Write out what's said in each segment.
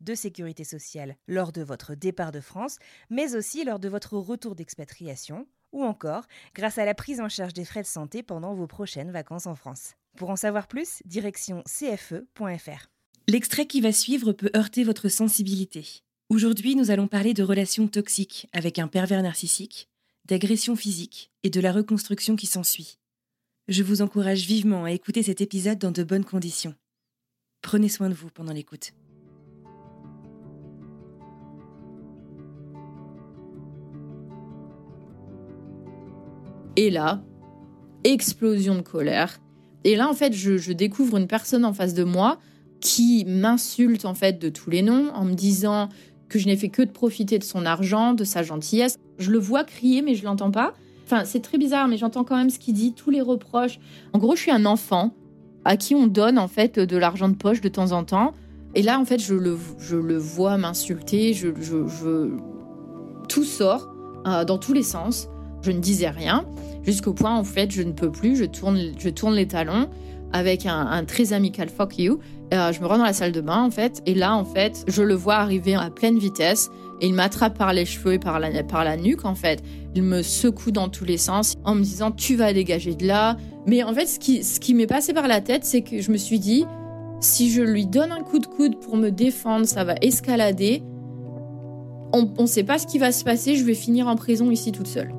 de sécurité sociale lors de votre départ de France, mais aussi lors de votre retour d'expatriation, ou encore grâce à la prise en charge des frais de santé pendant vos prochaines vacances en France. Pour en savoir plus, direction cfe.fr. L'extrait qui va suivre peut heurter votre sensibilité. Aujourd'hui, nous allons parler de relations toxiques avec un pervers narcissique, d'agression physique et de la reconstruction qui s'ensuit. Je vous encourage vivement à écouter cet épisode dans de bonnes conditions. Prenez soin de vous pendant l'écoute. Et là, explosion de colère. Et là, en fait, je, découvre une personne en face de moi qui m'insulte en fait de tous les noms en me disant que je n'ai fait que de profiter de son argent, de sa gentillesse. Je le vois crier, mais je l'entends pas. Enfin, c'est très bizarre, mais j'entends quand même ce qu'il dit, tous les reproches. En gros, je suis un enfant à qui on donne en fait de l'argent de poche de temps en temps. Et là, en fait, je le, je le vois m'insulter. Je, je, tout sort euh, dans tous les sens. Je ne disais rien jusqu'au point en fait je ne peux plus, je tourne, je tourne les talons avec un, très amical fuck you. Euh, je me rends dans la salle de bain en fait et là en fait je le vois arriver à pleine vitesse et il m'attrape par les cheveux et par la, par la nuque en fait. Il me secoue dans tous les sens en me disant tu vas dégager de là. Mais en fait ce qui, ce qui m'est passé par la tête c'est que je me suis dit si je lui donne un coup de coude pour me défendre ça va escalader. On ne sait pas ce qui va se passer, je vais finir en prison ici toute seule.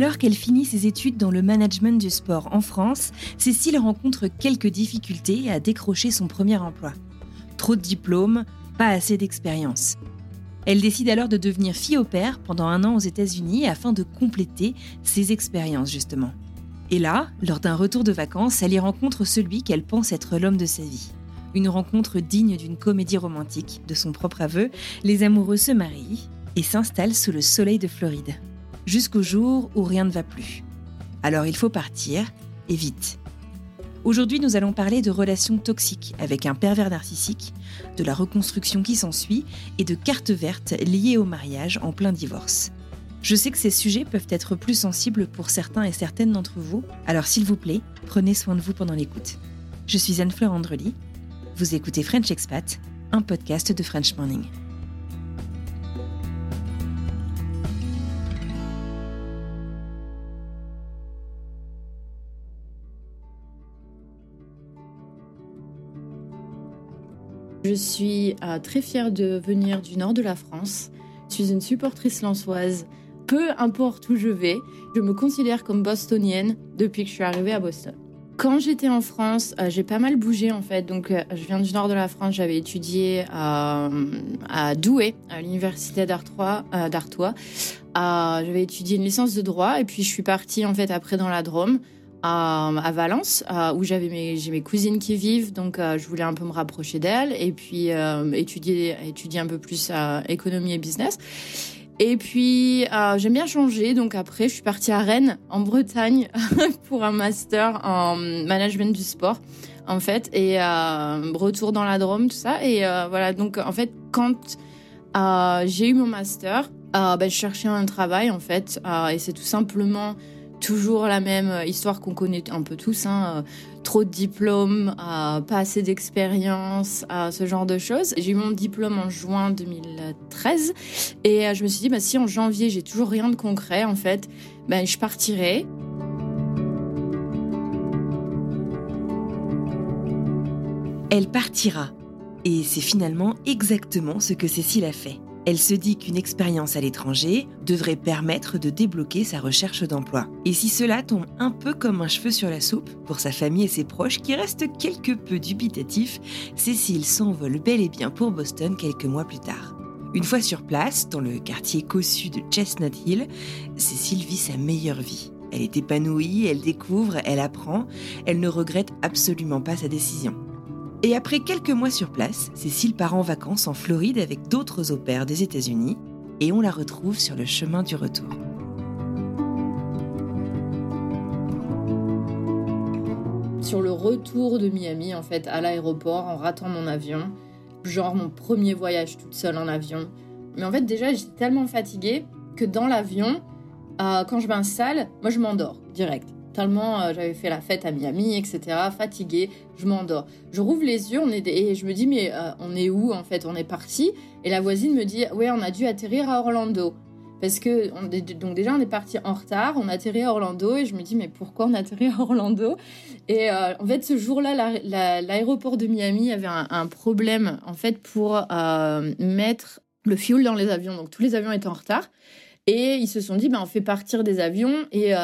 Alors qu'elle finit ses études dans le management du sport en France, Cécile rencontre quelques difficultés à décrocher son premier emploi. Trop de diplômes, pas assez d'expérience. Elle décide alors de devenir fille au père pendant un an aux États-Unis afin de compléter ses expériences justement. Et là, lors d'un retour de vacances, elle y rencontre celui qu'elle pense être l'homme de sa vie. Une rencontre digne d'une comédie romantique. De son propre aveu, les amoureux se marient et s'installent sous le soleil de Floride jusqu'au jour où rien ne va plus. Alors il faut partir, et vite. Aujourd'hui, nous allons parler de relations toxiques avec un pervers narcissique, de la reconstruction qui s'ensuit et de cartes vertes liées au mariage en plein divorce. Je sais que ces sujets peuvent être plus sensibles pour certains et certaines d'entre vous, alors s'il vous plaît, prenez soin de vous pendant l'écoute. Je suis Anne-Fleur Andrely. Vous écoutez French Expat, un podcast de French Morning. Je suis euh, très fière de venir du nord de la France. Je suis une supportrice lançoise. Peu importe où je vais, je me considère comme bostonienne depuis que je suis arrivée à Boston. Quand j'étais en France, euh, j'ai pas mal bougé en fait. Donc, euh, je viens du nord de la France. J'avais étudié à Douai, à l'université d'Artois. j'avais étudié une licence de droit et puis je suis partie en fait après dans la Drôme à, Valence, où j'avais mes, j'ai mes cousines qui vivent, donc euh, je voulais un peu me rapprocher d'elles et puis euh, étudier, étudier un peu plus euh, économie et business. Et puis j'aime bien changer, donc après je suis partie à Rennes, en Bretagne, pour un master en management du sport, en fait, et retour dans la Drôme, tout ça. Et voilà, donc en fait, quand j'ai eu mon master, ben, je cherchais un travail, en fait, et c'est tout simplement toujours la même histoire qu'on connaît un peu tous, hein, trop de diplômes, pas assez d'expérience, ce genre de choses. J'ai eu mon diplôme en juin 2013 et je me suis dit, bah, si en janvier j'ai toujours rien de concret, en fait, ben, je partirai. Elle partira. Et c'est finalement exactement ce que Cécile a fait. Elle se dit qu'une expérience à l'étranger devrait permettre de débloquer sa recherche d'emploi. Et si cela tombe un peu comme un cheveu sur la soupe pour sa famille et ses proches qui restent quelque peu dubitatifs, Cécile s'envole bel et bien pour Boston quelques mois plus tard. Une fois sur place, dans le quartier cossu de Chestnut Hill, Cécile vit sa meilleure vie. Elle est épanouie, elle découvre, elle apprend, elle ne regrette absolument pas sa décision. Et après quelques mois sur place, Cécile part en vacances en Floride avec d'autres au pair des États-Unis et on la retrouve sur le chemin du retour. Sur le retour de Miami, en fait, à l'aéroport, en ratant mon avion, genre mon premier voyage toute seule en avion. Mais en fait, déjà, j'étais tellement fatiguée que dans l'avion, euh, quand je m'installe, moi je m'endors direct. Tellement euh, j'avais fait la fête à Miami, etc. Fatiguée, je m'endors. Je rouvre les yeux on est, et je me dis, mais euh, on est où en fait? On est parti. Et la voisine me dit, ouais, on a dû atterrir à Orlando. Parce que, on, donc déjà, on est parti en retard, on a atterri à Orlando, et je me dis, mais pourquoi on a atterri à Orlando? Et euh, en fait, ce jour-là, l'aéroport de Miami avait un, un, problème, en fait, pour mettre le fuel dans les avions. Donc, tous les avions étaient en retard. Et ils se sont dit, ben, on fait partir des avions et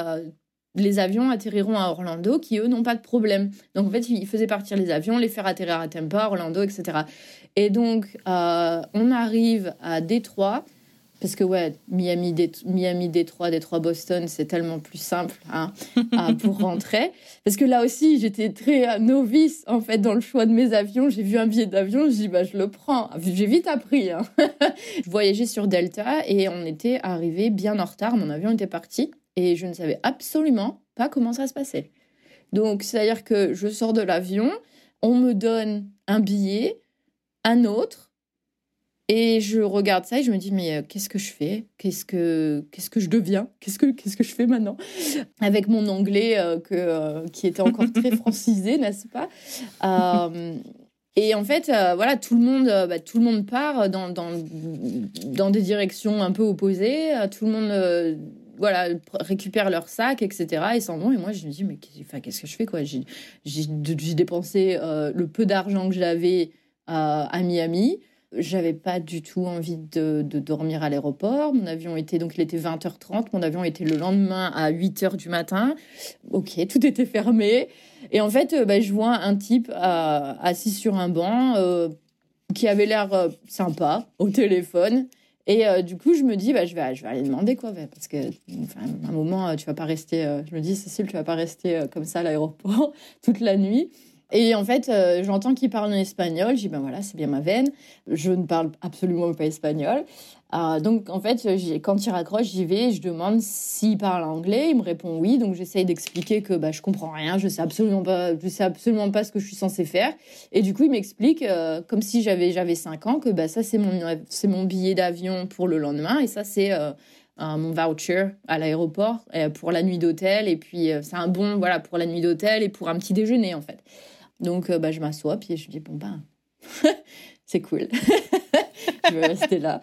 les avions atterriront à Orlando qui, eux, n'ont pas de problème. Donc, en fait, ils faisaient partir les avions, les faire atterrir à Tampa, Orlando, etc. Et donc, euh, on arrive à Détroit, parce que, ouais, Miami, Miami Détroit, Détroit, Boston, c'est tellement plus simple hein, pour rentrer. Parce que là aussi, j'étais très euh, novice, en fait, dans le choix de mes avions. J'ai vu un billet d'avion, je dis, bah, je le prends. J'ai vite appris. Hein. je voyageais sur Delta et on était arrivé bien en retard. Mon avion était parti et je ne savais absolument pas comment ça se passait. Donc, c'est-à-dire que je sors de l'avion, on me donne un billet, un autre, et je regarde ça et je me dis mais euh, qu'est-ce que je fais? Qu'est-ce que qu'est-ce que je deviens? Qu'est-ce que qu'est-ce que je fais maintenant? Avec mon anglais euh, que euh, qui était encore très francisé, n'est-ce pas? Et en fait, voilà, tout le monde, bah, tout le monde part dans, dans, dans des directions un peu opposées. tout le monde voilà, récupèrent leur sac, etc. et s'en vont. Et moi, je me dis, mais qu'est-ce que je fais quoi? J'ai dépensé euh, le peu d'argent que j'avais euh, à Miami. J'avais pas du tout envie de, dormir à l'aéroport. Mon avion était, donc il était 20h30. Mon avion était le lendemain à 8h du matin. Ok, tout était fermé. Et en fait, euh, bah, je vois un type assis sur un banc qui avait l'air sympa au téléphone et euh, du coup, je me dis, bah, je, vais, je vais aller demander, quoi. Parce que, à un moment, euh, tu vas pas rester. Euh, je me dis, Cécile, tu vas pas rester comme ça à l'aéroport toute la nuit. Et en fait, j'entends qu'il parle en espagnol. Je dis, ben voilà, c'est bien ma veine. Je ne parle absolument pas espagnol. Euh, donc, en fait, quand il raccroche, j'y vais, je demande s'il parle anglais. Il me répond oui. Donc, j'essaye d'expliquer que bah, je comprends rien, je sais sais absolument pas ce que je suis censée faire. Et du coup, il m'explique, euh, comme si j'avais j'avais 5 ans, que bah, ça, c'est mon, mon billet d'avion pour le lendemain. Et ça, c'est euh, mon voucher à l'aéroport pour la nuit d'hôtel. Et puis, c'est un bon voilà, pour la nuit d'hôtel et pour un petit déjeuner, en fait. Donc, bah, je m'assois, puis je dis, bon, ben, c'est cool. je vais rester là.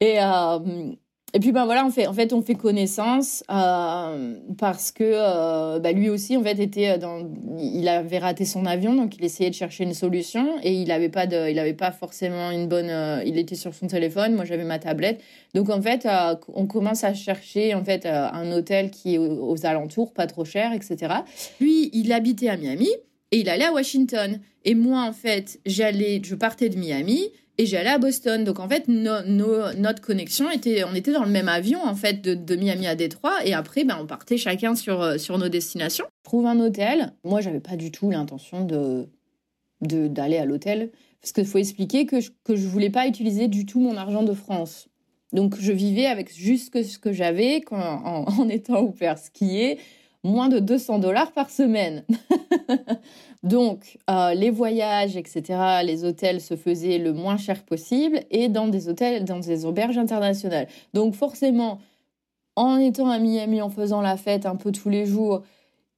Et, euh, et puis ben voilà, on fait, en fait, on fait connaissance euh, parce que euh, bah, lui aussi, en fait, était dans, il avait raté son avion, donc il essayait de chercher une solution et il n'avait pas pas forcément une bonne, il était sur son téléphone, moi j'avais ma tablette, donc en fait, on commence à chercher en fait un hôtel qui est aux, aux alentours, pas trop cher, etc. Lui, il habitait à Miami et il allait à Washington. Et moi, en fait, j'allais, je partais de Miami et j'allais à Boston. Donc en fait, notre connexion était, on était dans le même avion en fait de, Miami à Détroit et après, ben, on partait chacun sur, euh, sur nos destinations. Je trouve un hôtel. Moi, j'avais pas du tout l'intention de d'aller à l'hôtel parce qu'il faut expliquer que je, que je voulais pas utiliser du tout mon argent de France. Donc je vivais avec juste ce que j'avais en, en, étant au père skier moins de 200 dollars par semaine. Donc, euh, les voyages, etc., les hôtels se faisaient le moins cher possible et dans des hôtels, dans des auberges internationales. Donc, forcément, en étant à Miami, en faisant la fête un peu tous les jours,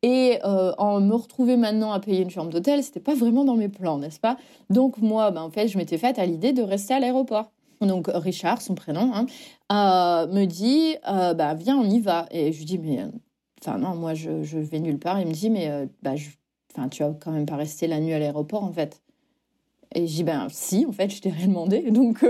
et euh, en me retrouver maintenant à payer une chambre d'hôtel, c'était pas vraiment dans mes plans, n'est-ce pas? Donc moi, ben, en fait, je m'étais faite à l'idée de rester à l'aéroport. Donc Richard, son prénom, hein, euh, me dit, bah viens, on y va. Et je lui dis, mais, enfin non, moi je, je vais nulle part. Il me dit, mais bah, je, enfin, tu vas quand même pas rester la nuit à l'aéroport en fait. Et je dis, ben si, en fait, je t'ai rien demandé. Donc,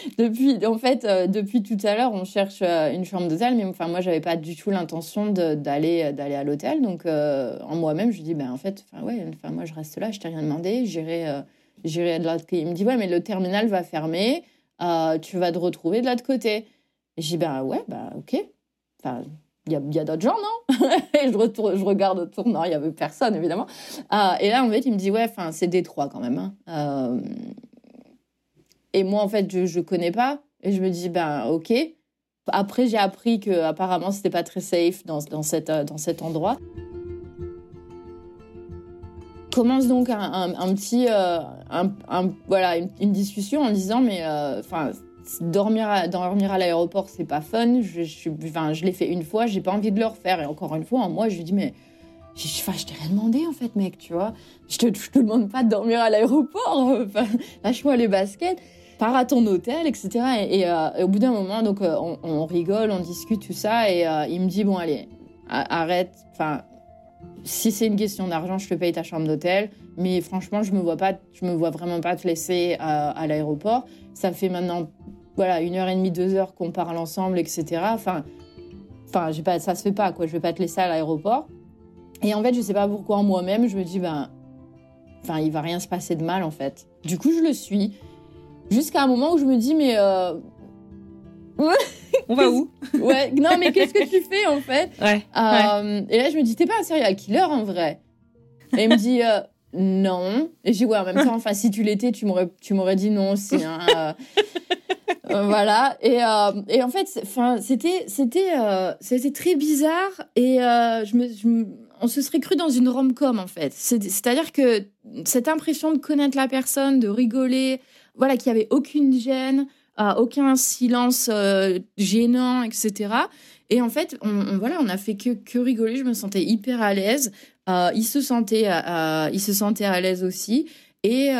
depuis, en fait, euh, depuis tout à l'heure, on cherche euh, une chambre d'hôtel, mais enfin, moi, j'avais pas du tout l'intention d'aller d'aller à l'hôtel. Donc, euh, en moi-même, je dis, ben en fait, enfin, ouais, enfin, moi, je reste là, je t'ai rien demandé, j'irai j'irai de l'autre côté. Il me dit, ouais, mais le terminal va fermer, tu vas te retrouver de l'autre côté. Je dis, ben ouais, ben ok. Enfin, il y a, d'autres gens, non? Et je, retourne, je regarde autour, non, il n'y avait personne, évidemment. et là, en fait, il me dit, ouais, enfin, c'est Détroit quand même. Hein. Et moi, en fait, je ne connais pas. Et je me dis, ben, ok. Après, j'ai appris que apparemment c'était pas très safe dans, dans, cette, euh, dans cet endroit. Commence donc un, petit, euh, voilà, une, discussion en disant, mais euh, enfin, dormir à, dormir à l'aéroport, c'est pas fun. Je, je, je l'ai fait une fois, j'ai pas envie de le refaire. Et encore une fois, moi, je lui dis, mais je, je t'ai rien demandé en fait, mec, tu vois. Je te, je te demande pas de dormir à l'aéroport. lâche-moi les baskets pars à ton hôtel, etc. Euh, et, au bout d'un moment, donc euh, on, rigole, on discute tout ça, et euh, il me dit bon allez, arrête. Enfin, si c'est une question d'argent, je te paye ta chambre d'hôtel, mais franchement, je me vois pas, je me vois vraiment pas te laisser à, l'aéroport. Ça fait maintenant voilà une heure et demie, deux heures qu'on parle ensemble, etc. Enfin, enfin, j'ai pas, ça se fait pas quoi. Je vais pas te laisser à l'aéroport. Et en fait, je sais pas pourquoi moi-même, je me dis ben, enfin, il va rien se passer de mal en fait. Du coup, je le suis. Jusqu'à un moment où je me dis, mais. Euh... On va où? Ouais, non, mais qu'est-ce que tu fais en fait? Ouais, euh, Et là, je me dis, t'es pas un serial killer en vrai? Et il me dit, euh, non. Et dis, ouais, en même temps, enfin, si tu l'étais, tu m'aurais, tu m'aurais dit non aussi. Hein, euh. voilà. Et, et en fait, c'était, c'était, c'était très bizarre. Et je me, je on se serait cru dans une rom-com en fait. C'est-à-dire que cette impression de connaître la personne, de rigoler, voilà, qu'il n'y avait aucune gêne, euh, aucun silence euh, gênant, etc. Et en fait, on, voilà, on a fait que, que rigoler. Je me sentais hyper à l'aise. Euh, il se sentait, il se sentait à l'aise aussi. Et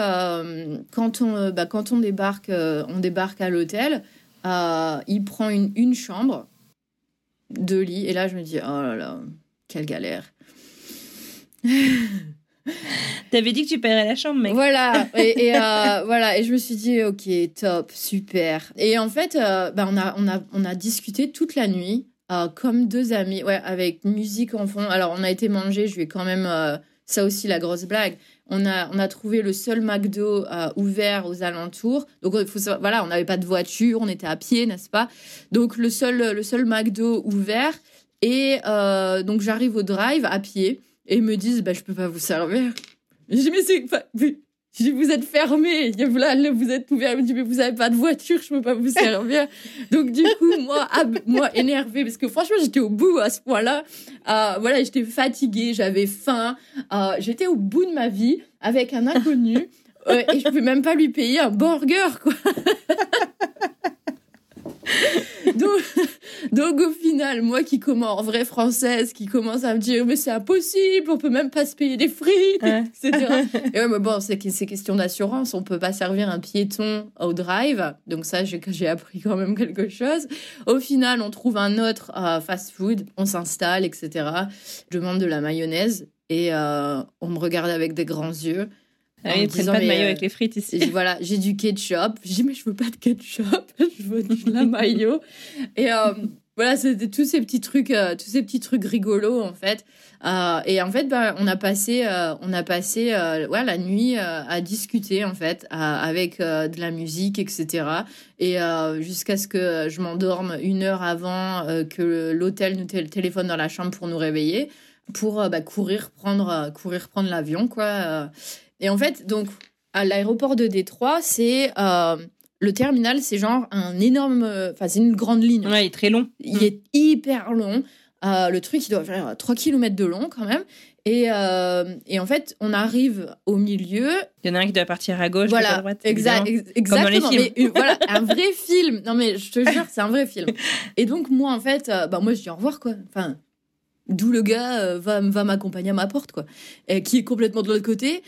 quand on, bah, quand on débarque, on débarque à l'hôtel, il prend une, une chambre, deux lits. Et là, je me dis, oh là là, quelle galère. T'avais dit que tu paierais la chambre, mec. Voilà, et, euh, voilà, et je me suis dit, ok, top, super. Et en fait, euh, bah, on, a, on, a, on a discuté toute la nuit, euh, comme deux amis, ouais, avec musique en fond. Alors, on a été manger, je vais quand même, ça aussi, la grosse blague. On a, on a trouvé le seul McDo ouvert aux alentours. Donc, faut voilà, on n'avait pas de voiture, on était à pied, n'est-ce pas? Donc, le seul, le seul McDo ouvert. Et donc, j'arrive au drive à pied et ils me disent bah je peux pas vous servir. Je dis mais c'est vous êtes fermé, vous êtes ouvert. me dit, mais vous avez pas de voiture, je peux pas vous servir. Donc, du coup, moi, moi, énervée, parce que franchement, j'étais au bout à ce point-là. Euh, voilà, j'étais fatiguée, j'avais faim. Euh, j'étais au bout de ma vie avec un inconnu. Euh, et je pouvais même pas lui payer un burger, quoi. donc, au final, moi qui commence en vraie française, qui commence à me dire mais c'est impossible, on peut même pas se payer des frites, etc. Et ouais, mais bon, c'est c'est question d'assurance, on peut pas servir un piéton au drive, donc ça j'ai appris quand même quelque chose. Au final, on trouve un autre euh, fast-food, on s'installe, etc. Je demande de la mayonnaise et euh, on me regarde avec des grands yeux. Ah ils prennent pas de maillot avec les frites ici. Voilà, j'ai du ketchup. J'ai dit, mais je veux pas de ketchup, je veux de la maillot. Et euh, voilà, c'était tous ces petits trucs, euh, tous ces petits trucs rigolos en fait. Euh, et en fait, bah, on a passé, on a passé, ouais, la nuit à discuter en fait, avec de la musique, etc. Et jusqu'à ce que je m'endorme une heure avant que l'hôtel nous téléphone dans la chambre pour nous réveiller, pour bah, courir prendre, courir prendre l'avion quoi. Et en fait, donc, à l'aéroport de Détroit, c'est. Euh, le terminal, c'est genre un énorme. Enfin, c'est une grande ligne. Ouais, il est très long. Il est hyper long. Euh, le truc, il doit faire 3 km de long quand même. Et, euh, et, en fait, on arrive au milieu. Il y en a un qui doit partir à gauche, voilà, à droite. Exact, exactement. Comme dans les films. Mais, voilà, un vrai film. Non, mais je te jure, c'est un vrai film. Et donc, moi, en fait, euh, bah, moi, je dis au revoir, quoi. Enfin, d'où le gars va, va m'accompagner à ma porte, quoi. Et qui est complètement de l'autre côté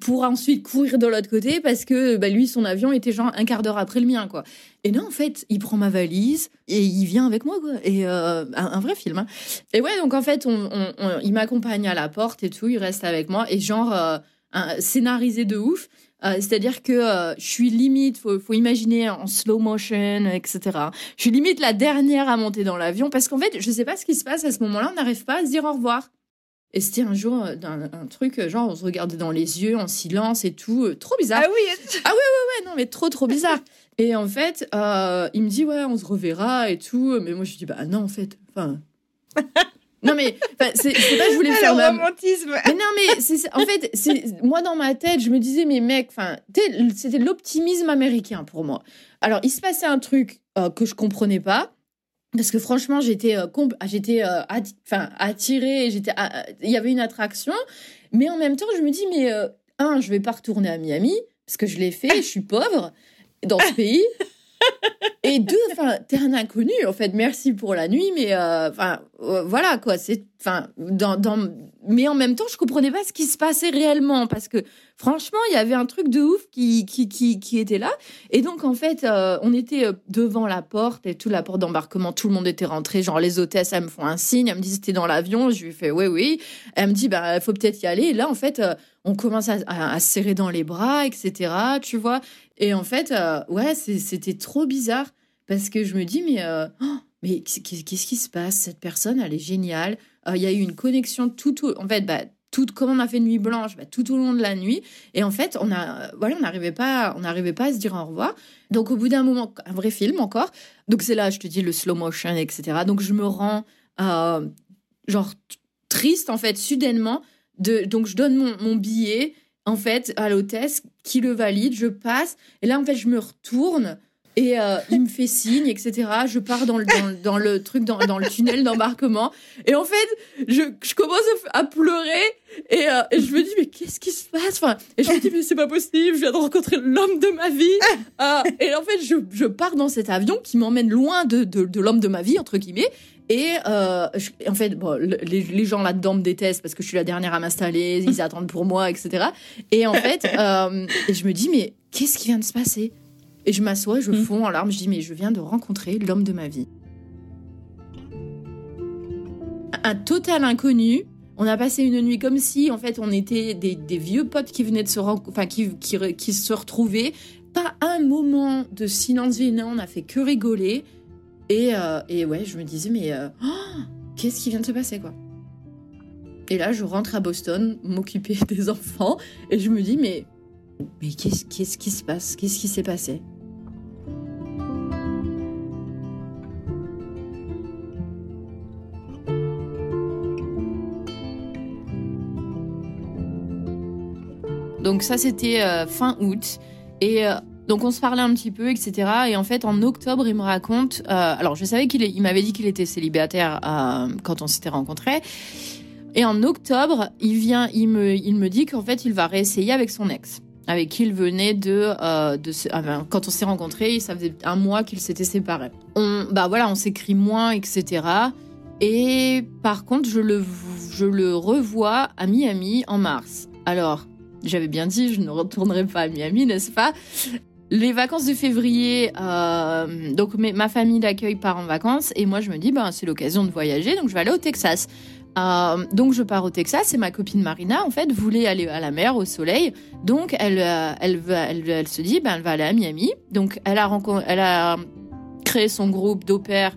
pour ensuite courir de l'autre côté parce que bah, lui, son avion était genre un quart d'heure après le mien, quoi. Et non, en fait, il prend ma valise et il vient avec moi, quoi. Et euh, un, vrai film. Hein. Et ouais, donc en fait, il m'accompagne à la porte et tout, il reste avec moi et genre euh, scénarisé de ouf. Euh, c'est-à-dire que je suis limite, faut, faut imaginer en slow motion, etc. Je suis limite la dernière à monter dans l'avion parce qu'en fait, je sais pas ce qui se passe à ce moment-là, on n'arrive pas à se dire au revoir. Et c'était un jour euh, un, truc, euh, genre, on se regardait dans les yeux en silence et tout. Euh, trop bizarre. Ah oui Ah ouais, ouais, ouais, non, mais trop, trop bizarre. et en fait, il me dit, ouais, on se reverra et tout. Mais moi, je dis, bah non, en fait. Enfin. non, mais c'est pas je voulais faire. Le romantisme Mais non, mais c'est en fait, c'est moi, dans ma tête, je me disais, mais mec, enfin, c'était l'optimisme américain pour moi. Alors, il se passait un truc que je comprenais pas parce que franchement j'étais euh, j'étais euh, attirée j'étais il y avait une attraction. Mais en même temps je me dis mais euh, un je vais pas retourner à Miami parce que je l'ai fait je suis pauvre. Dans ce pays et deux enfin t'es un inconnu en fait merci pour la nuit mais enfin voilà quoi c'est enfin dans, dans mais en même temps je comprenais pas ce qui se passait réellement parce que Franchement, il y avait un truc de ouf qui, qui, qui, qui était là. Et donc, en fait, euh, on était euh, devant la porte et tout, la porte d'embarquement, tout le monde était rentré. Genre, les hôtesses, elles me font un signe. Elles me disent, t'es dans l'avion. Je lui fais, oui, oui. Elle me dit, bah, faut peut-être y aller. Et là, en fait, euh, on commence à, serrer dans les bras, etc. Tu vois. Et en fait, ouais, c'était trop bizarre parce que je me dis, mais, oh, mais qu'est-ce qui se passe? Cette personne, elle est géniale. Il y a eu une connexion tout, en fait, bah, tout, comme on a fait nuit blanche, bah, tout au long de la nuit. Et en fait, on a, voilà, on n'arrivait pas, on n'arrivait pas à se dire au revoir. Donc, au bout d'un moment, un vrai film encore. Donc, c'est là, je te dis, le slow motion, etc. Donc, je me rends, euh, genre, triste, en fait, soudainement. De, donc, je donne mon, mon billet, en fait, à l'hôtesse qui le valide. Je passe. Et là, en fait, je me retourne et euh, il me fait signe, etc. Je pars dans le, dans, le truc, dans, dans le tunnel d'embarquement. Et en fait, je, je commence à, pleurer et, euh, et, je me dis, mais qu'est-ce qui se passe? Enfin, Et je me dis, mais c'est pas possible, je viens de rencontrer l'homme de ma vie. Euh, et en fait, je, je pars dans cet avion qui m'emmène loin de, de, de l'homme de ma vie, entre guillemets. Et euh, en fait, bon, les, les, gens là-dedans me détestent parce que je suis la dernière à m'installer, ils attendent pour moi, etc. Et en fait, euh, et je me dis, mais qu'est-ce qui vient de se passer? Et je m'assois, je mm. fonds en larmes, je dis mais je viens de rencontrer l'homme de ma vie. Un total inconnu. On a passé une nuit comme si, en fait, on était des, vieux potes qui venaient de se, enfin, qui, qui, se retrouvaient. Pas un moment de silence gênant, on n'a fait que rigoler. Et, euh, et, ouais, je me disais, mais euh, oh, qu'est-ce qui vient de se passer, quoi? Et là, je rentre à Boston, m'occuper des enfants, et je me dis, mais, mais qu'est-ce, qu'est-ce qui se passe? Qu'est-ce qui s'est passé? Donc ça, c'était euh, fin août. Et donc on se parlait un petit peu, etc. Et en fait, en octobre, il me raconte. Euh, alors, je savais qu'il il m'avait dit qu'il était célibataire quand on s'était rencontrés. Et en octobre, il vient, il me, dit qu'en fait, il va réessayer avec son ex, avec qui il venait de, de quand on s'est rencontrés, ça faisait un mois qu'ils s'étaient séparés. On, bah voilà, on s'écrit moins, etc. Et par contre, je le, je le revois à Miami en mars. Alors, j'avais bien dit, je ne retournerai pas à Miami, n'est-ce pas? Les vacances de février, euh, donc ma famille d'accueil part en vacances et moi je me dis ben c'est l'occasion de voyager donc je vais aller au Texas. Euh, donc je pars au Texas et ma copine Marina en fait voulait aller à la mer au soleil donc elle euh, elle, elle, elle, se dit ben elle va aller à Miami donc elle a elle a créé son groupe d'opère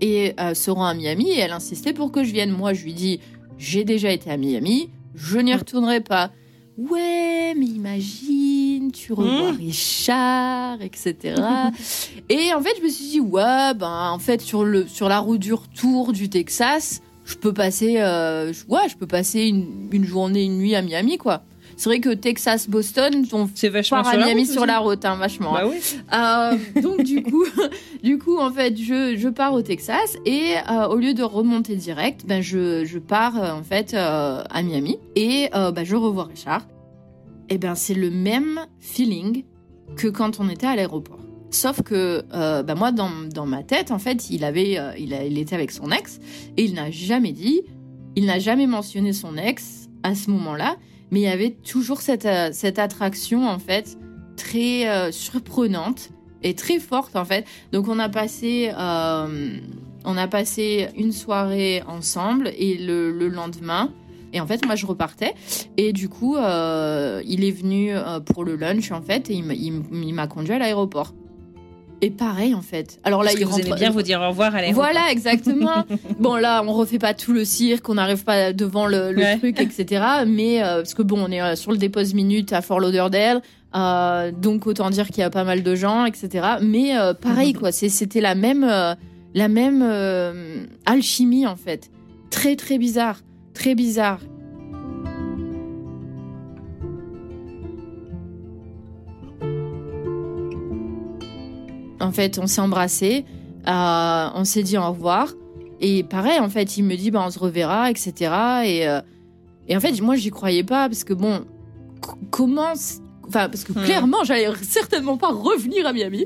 et se rend à Miami et elle insistait pour que je vienne moi je lui dis j'ai déjà été à Miami je n'y retournerai pas. Ouais, mais imagine, tu revois hmm. Richard, etc. et en fait, je me suis dit, ouais, ben, en fait, sur, le, sur la route du retour du Texas, je peux passer, euh, ouais, je peux passer une, une, journée, une nuit à Miami, quoi. C'est vrai que Texas, Boston, on part à Miami sur la route, hein, vachement. Bah oui. Euh, donc du coup, du coup, en fait, je, je pars au Texas et euh, au lieu de remonter direct, ben je, je pars euh, en fait euh, à Miami et ben, je revois Richard. Et ben c'est le même feeling que quand on était à l'aéroport. Sauf que euh, ben, moi dans, dans ma tête en fait il avait euh, il, a- il était avec son ex et il n'a jamais dit il n'a jamais mentionné son ex à ce moment-là mais il y avait toujours cette, euh, cette attraction en fait très euh, surprenante et très forte en fait. Donc on a passé euh, on a passé une soirée ensemble et le, le lendemain et en fait moi je repartais et du coup il est venu pour le lunch en fait et il m'a conduit à l'aéroport. Et pareil en fait. Alors là Parce il que vous aimez rentre bien vous dire au revoir à l'aéroport. voilà, exactement. bon, là, on refait pas tout le cirque, on n'arrive pas devant le, le Ouais. truc, etc. Mais euh, parce que bon, on est euh, sur le dépose minute à Fort Lauderdale, euh, donc autant dire qu'il y a pas mal de gens, etc. Mais euh, pareil, quoi, c'était la même, la même alchimie en fait. Très très bizarre, très bizarre. En fait, on s'est embrassés, euh, on s'est dit au revoir. Et pareil, en fait, il me dit, bah, on se reverra, etc. Et, euh, et en fait, moi, j'y croyais pas, parce que bon, comment. Enfin, parce que Hmm. clairement, j'allais certainement pas revenir à Miami,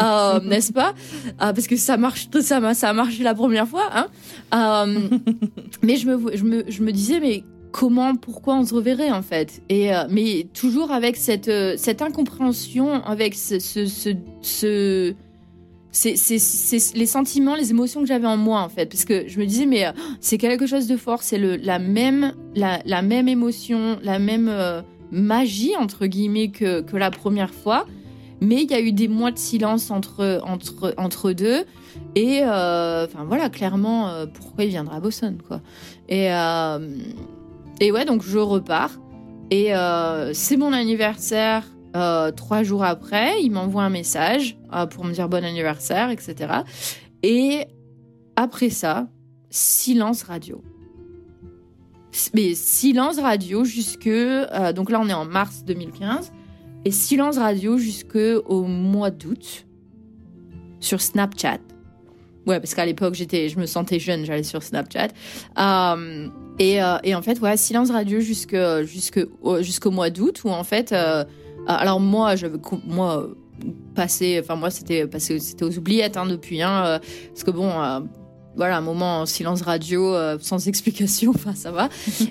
euh, n'est-ce pas? Parce que ça marche, ça, ça a marché la première fois. Hein mais je me, je, me, je me disais, mais comment, pourquoi on se reverrait en fait. Et euh, mais toujours avec cette, euh, cette incompréhension, avec ce, ce, les sentiments, les émotions que j'avais en moi en fait, parce que je me disais mais euh, c'est quelque chose de fort, c'est la même la, la même émotion, la même magie entre guillemets que, que la première fois, mais il y a eu des mois de silence entre entre entre deux. Et enfin voilà clairement pourquoi il viendra à Boston quoi. Et et ouais donc je repars et euh, c'est mon anniversaire euh, trois jours après, il m'envoie un message euh, pour me dire bon anniversaire, etc. Et après ça, silence radio. Mais silence radio jusque... donc là, on est en mars 2015. Et silence radio jusque au mois d'août sur Snapchat. Ouais, parce qu'à l'époque, j'étais, je me sentais jeune, j'allais sur Snapchat. Et, euh, et en fait, ouais, silence radio jusqu'au mois d'août, où en fait... euh, alors moi, j'avais moi euh, passé, enfin moi c'était passé, c'était aux oubliettes hein, depuis, hein, euh, parce que bon, euh, voilà, un moment en silence radio euh, sans explication, enfin ça va.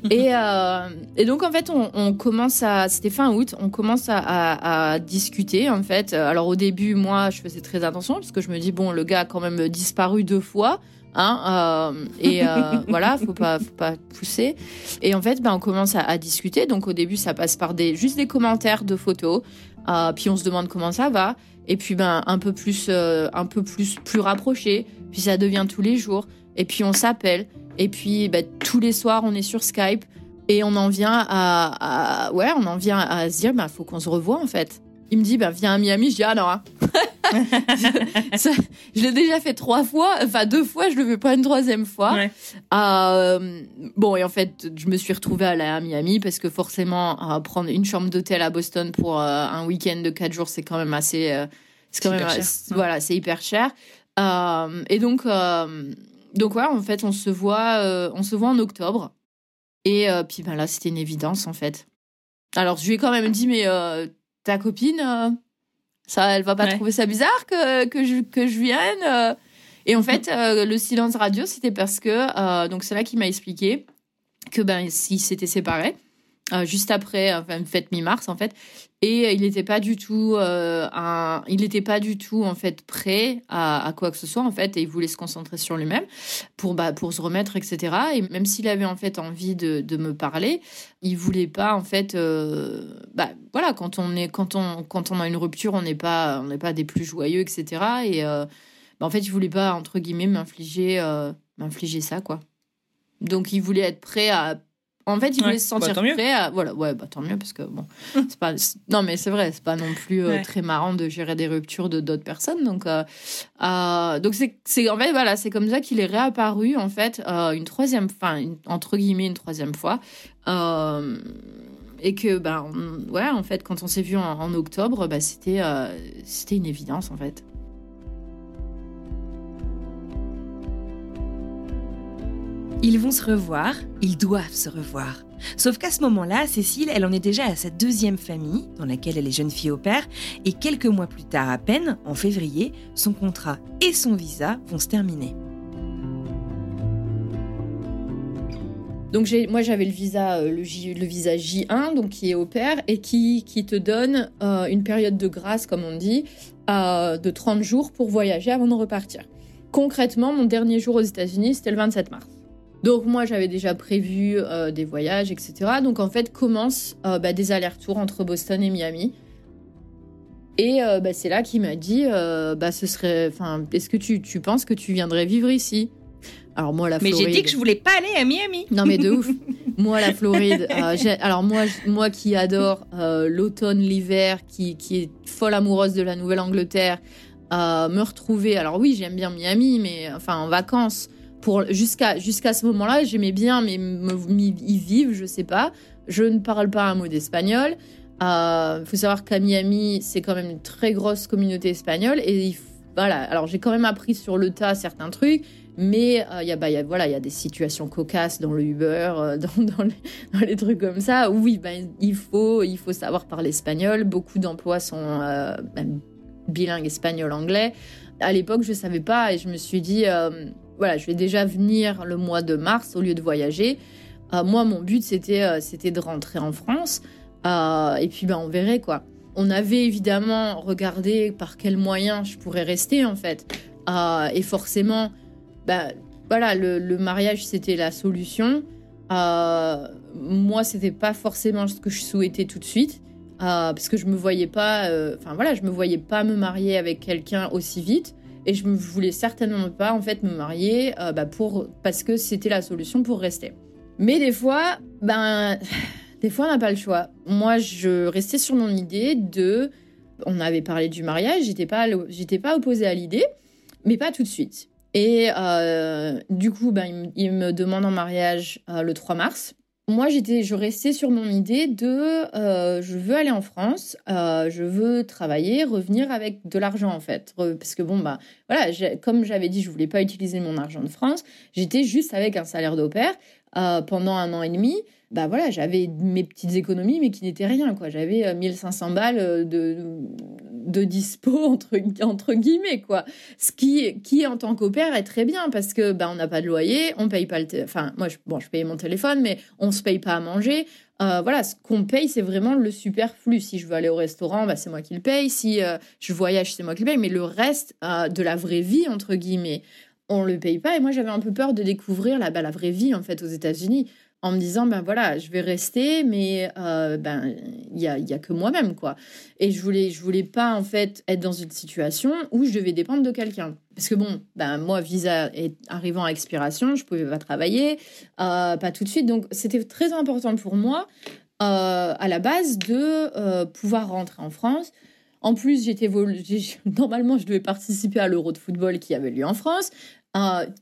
et, euh, et donc en fait, on, on commence à, c'était fin août, on commence à, à- à discuter en fait. Alors au début, moi, je faisais très attention parce que je me dis bon, le gars a quand même disparu deux fois. Hein, euh, et euh, voilà, faut pas, faut pas pousser. Et en fait, ben, on commence à, à discuter. Donc au début, ça passe par des, juste des commentaires de photos. Euh, puis on se demande comment ça va. Et puis ben un peu plus, un peu plus, plus rapproché. Puis ça devient tous les jours. Et puis on s'appelle. Et puis ben, tous les soirs, on est sur Skype. Et on en vient à, à- ouais, on en vient à se dire, ben faut qu'on se revoie en fait. Il me dit, ben viens à Miami. Je dis ah non. hein. Ça, je l'ai déjà fait trois fois, enfin deux fois, je le fais pas une troisième fois. Ouais. Euh, bon, et en fait, je me suis retrouvée à, à Miami parce que forcément, euh, prendre une chambre d'hôtel à Boston pour euh, un week-end de quatre jours, c'est quand même assez. euh, c'est quand même. cher. Voilà, c'est hyper cher. Et donc, donc ouais, en fait, on se voit, on se voit en octobre. Et puis ben là, c'était une évidence en fait. Alors, je lui ai quand même dit, mais ta copine, euh, ça, elle va pas Ouais. trouver ça bizarre que, que, je, que je vienne euh. Et en fait, euh, le silence radio, c'était parce que, donc c'est là qu'il m'a expliqué que ben, s'ils s'étaient séparés, juste après, enfin, fête mi-mars en fait, et il n'était pas du tout, euh, il n'était pas du tout en fait prêt à, quoi que ce soit en fait, et il voulait se concentrer sur lui-même pour bah, se remettre, etc. Et même s'il avait en fait envie de, me parler, il voulait pas en fait, euh, bah voilà, quand on est, quand on, quand on a une rupture, on n'est pas, on n'est pas des plus joyeux, etc. Et euh, bah, en fait, il voulait pas entre guillemets m'infliger, euh, m'infliger ça quoi. Donc il voulait être prêt à en fait, il voulait Ouais, se bah, sentir tant mieux. prêt à voilà, ouais, bah tant mieux parce que bon, c'est pas non mais c'est vrai, c'est pas non plus euh, Ouais. très marrant de gérer des ruptures de d'autres personnes donc euh, euh, donc c'est c'est en fait voilà, c'est comme ça qu'il est réapparu en fait euh, une troisième enfin entre guillemets une troisième fois. Euh, et que, bah, ouais, en fait, quand on s'est vu en, octobre, bah, c'était, c'était une évidence, en fait. Ils vont se revoir, ils doivent se revoir. Sauf qu'à ce moment-là, Cécile, elle en est déjà à sa deuxième famille, dans laquelle elle est jeune fille au père, et quelques mois plus tard à peine, en février, son contrat et son visa vont se terminer. Donc moi j'avais le visa euh, le, visa J1 donc qui est au pair et qui, te donne euh, une période de grâce comme on dit de 30 jours pour voyager avant de repartir. Concrètement, mon dernier jour aux États-Unis, c'était le 27 mars. Donc moi j'avais déjà prévu euh, des voyages, etc. Donc en fait commencent euh, bah, des allers-retours entre Boston et Miami. Et euh, bah, c'est là qu'il m'a dit, bah, ce serait, enfin, est-ce que tu, tu, penses que tu viendrais vivre ici? Alors moi la Floride. Mais j'ai dit que je voulais pas aller à Miami. Non mais de ouf. moi la Floride. alors moi, moi qui adore l'automne, l'hiver, qui, qui est folle amoureuse de la Nouvelle-Angleterre, me retrouver. Alors oui j'aime bien Miami, mais enfin en vacances jusqu'à jusqu'à ce moment-là, j'aimais bien mais y vivre, je sais pas. Je ne parle pas un mot d'espagnol. Il euh, faut savoir qu'à Miami, c'est quand même une très grosse communauté espagnole et voilà. Alors j'ai quand même appris sur le tas certains trucs, mais euh, il y a bah, y a, voilà, il y a des situations cocasses dans le Uber, euh, dans, les, trucs comme ça. oui, bah, il faut il faut savoir parler espagnol. Beaucoup d'emplois sont bilingues espagnol-anglais. À l'époque, je savais pas et je me suis dit voilà, je vais déjà venir le mois de mars au lieu de voyager. Euh, moi, mon but, c'était euh, c'était de rentrer en France. Euh, et puis, ben, on verrait quoi. On avait évidemment regardé par quels moyens je pourrais rester, en fait. et forcément, ben, voilà, le, le mariage, c'était la solution. moi, c'était pas forcément ce que je souhaitais tout de suite. parce que je me voyais pas, enfin voilà, je me voyais pas me marier avec quelqu'un aussi vite. Et je ne voulais certainement pas en fait me marier euh, bah, pour, parce que c'était la solution pour rester. Mais des fois, ben, des fois on n'a pas le choix. Moi, je restais sur mon idée de, on avait parlé du mariage, j'étais pas, j'étais pas opposée à l'idée, mais pas tout de suite. Et euh, du coup, ben, il, me demande en mariage euh, le 3 mars moi, j'étais, je restais sur mon idée de, euh, je veux aller en France, euh, je veux travailler, revenir avec de l'argent en fait, parce que bon bah voilà, comme j'avais dit, je voulais pas utiliser mon argent de France, j'étais juste avec un salaire d'opère euh, pendant un an et demi bah voilà, j'avais mes petites économies, mais qui n'étaient rien, quoi. J'avais 1500 balles de, de dispo, entre, entre guillemets, quoi. Ce qui, qui en tant qu'opère, est très bien, parce que bah, on n'a pas de loyer, on paye pas le... Enfin, moi, je, bon, je payais mon téléphone, mais on se paye pas à manger. Euh, voilà, ce qu'on paye, c'est vraiment le superflu. Si je veux aller au restaurant, bah, c'est moi qui le paye. Si euh, je voyage, c'est moi qui le paye. Mais le reste euh, de la vraie vie, entre guillemets, on le paye pas. Et moi, j'avais un peu peur de découvrir la, bah, la vraie vie, en fait, aux États-Unis en me disant ben voilà je vais rester mais euh, ben il y a, que moi-même quoi. Et je voulais je voulais pas en fait être dans une situation où je devais dépendre de quelqu'un. Parce que bon ben moi visa est arrivant à expiration je pouvais pas travailler euh, pas tout de suite. Donc c'était très important pour moi euh, à la base de pouvoir rentrer en France. En plus, j'étais normalement, je devais participer à l'Euro de football qui avait lieu en France,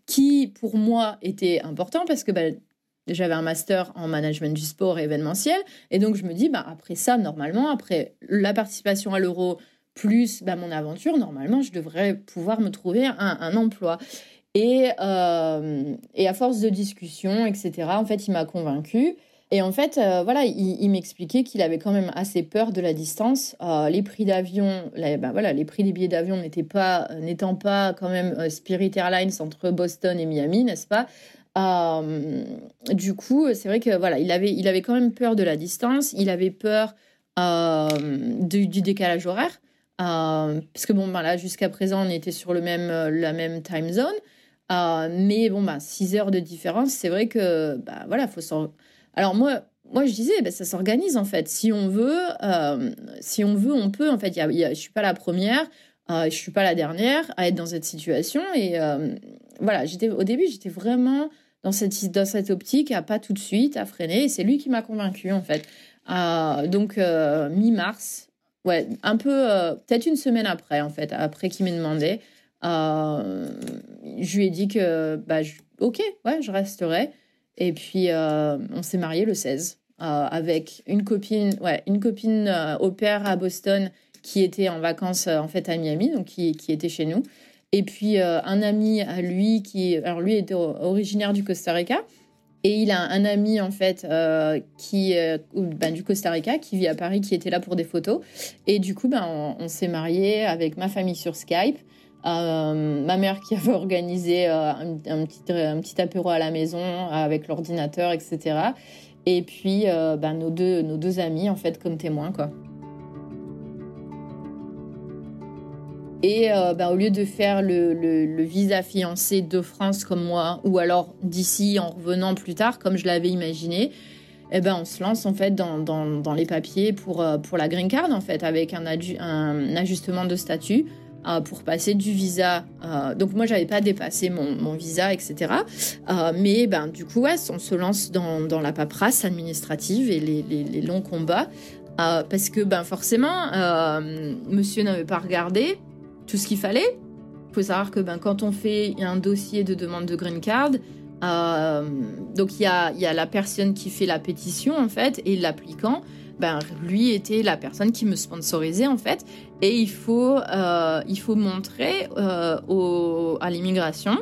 qui pour moi était important parce que ben, j'avais un master en management du sport et événementiel. Et donc, je me dis, bah, après ça, normalement, après la participation à l'euro plus bah, mon aventure, normalement, je devrais pouvoir me trouver un, emploi. Et, euh, et à force de discussion, etc., en fait, il m'a convaincu. Et en fait, euh, voilà, il, m'expliquait qu'il avait quand même assez peur de la distance. Euh, les prix d'avion, bah, voilà, les prix des billets d'avion n'étaient pas, n'étant pas quand même Spirit Airlines entre Boston et Miami, n'est-ce pas? Du coup, c'est vrai que voilà, il avait, il avait quand même peur de la distance, il avait peur euh, du, décalage horaire. Euh, parce que bon, ben là, jusqu'à présent, on était sur le même, la même time zone. mais bon, bah, 6 heures de différence, c'est vrai que, bah, voilà, faut s'en. Alors, moi, moi, je disais, bah, ça s'organise en fait. Si on veut, si on veut, on peut. En fait, y a, y a, je suis pas la première, je suis pas la dernière à être dans cette situation. Et voilà, au début, j'étais vraiment dans cette, dans cette optique à pas tout de suite, à freiner. Et c'est lui qui m'a convaincu en fait. Euh, donc euh, mi-mars, ouais, un peu, euh, peut-être une semaine après en fait, après qu'il m'ait demandé, je lui ai dit que, bah, ok, ouais, je resterai. Et puis on s'est marié le 16. avec une copine, ouais, une copine au père à Boston qui était en vacances en fait à Miami, donc qui, qui était chez nous. Et puis un ami à lui qui, alors lui était originaire du Costa Rica. Et il a un ami en fait qui ben, du Costa Rica qui vit à Paris qui était là pour des photos et du coup ben on, s'est marié avec ma famille sur Skype euh, ma mère qui avait organisé euh, un, petit, un petit apéro à la maison avec l'ordinateur, etc. Et puis euh, bah, nos, deux, nos deux amis, en fait, comme témoins, quoi. Et bah, au lieu de faire le, visa fiancé de France comme moi, ou alors d'ici en revenant plus tard, comme je l'avais imaginé, eh ben, on se lance en fait dans, les papiers pour, pour la green card, en fait, avec un, ajustement de statut. Euh, pour passer du visa. Euh, donc moi, j'avais pas dépassé mon, visa, etc. Euh, mais ben du coup, ouais, on se lance dans, dans la paperasse administrative et les, les, longs combats parce que ben forcément, Monsieur n'avait pas regardé tout ce qu'il fallait. Il faut savoir que ben quand on fait un dossier de demande de green card, donc il y a, y a la personne qui fait la pétition en fait et l'applicant ben, lui était la personne qui me sponsorisait en fait. Et il faut, euh, il faut montrer euh, au, à l'immigration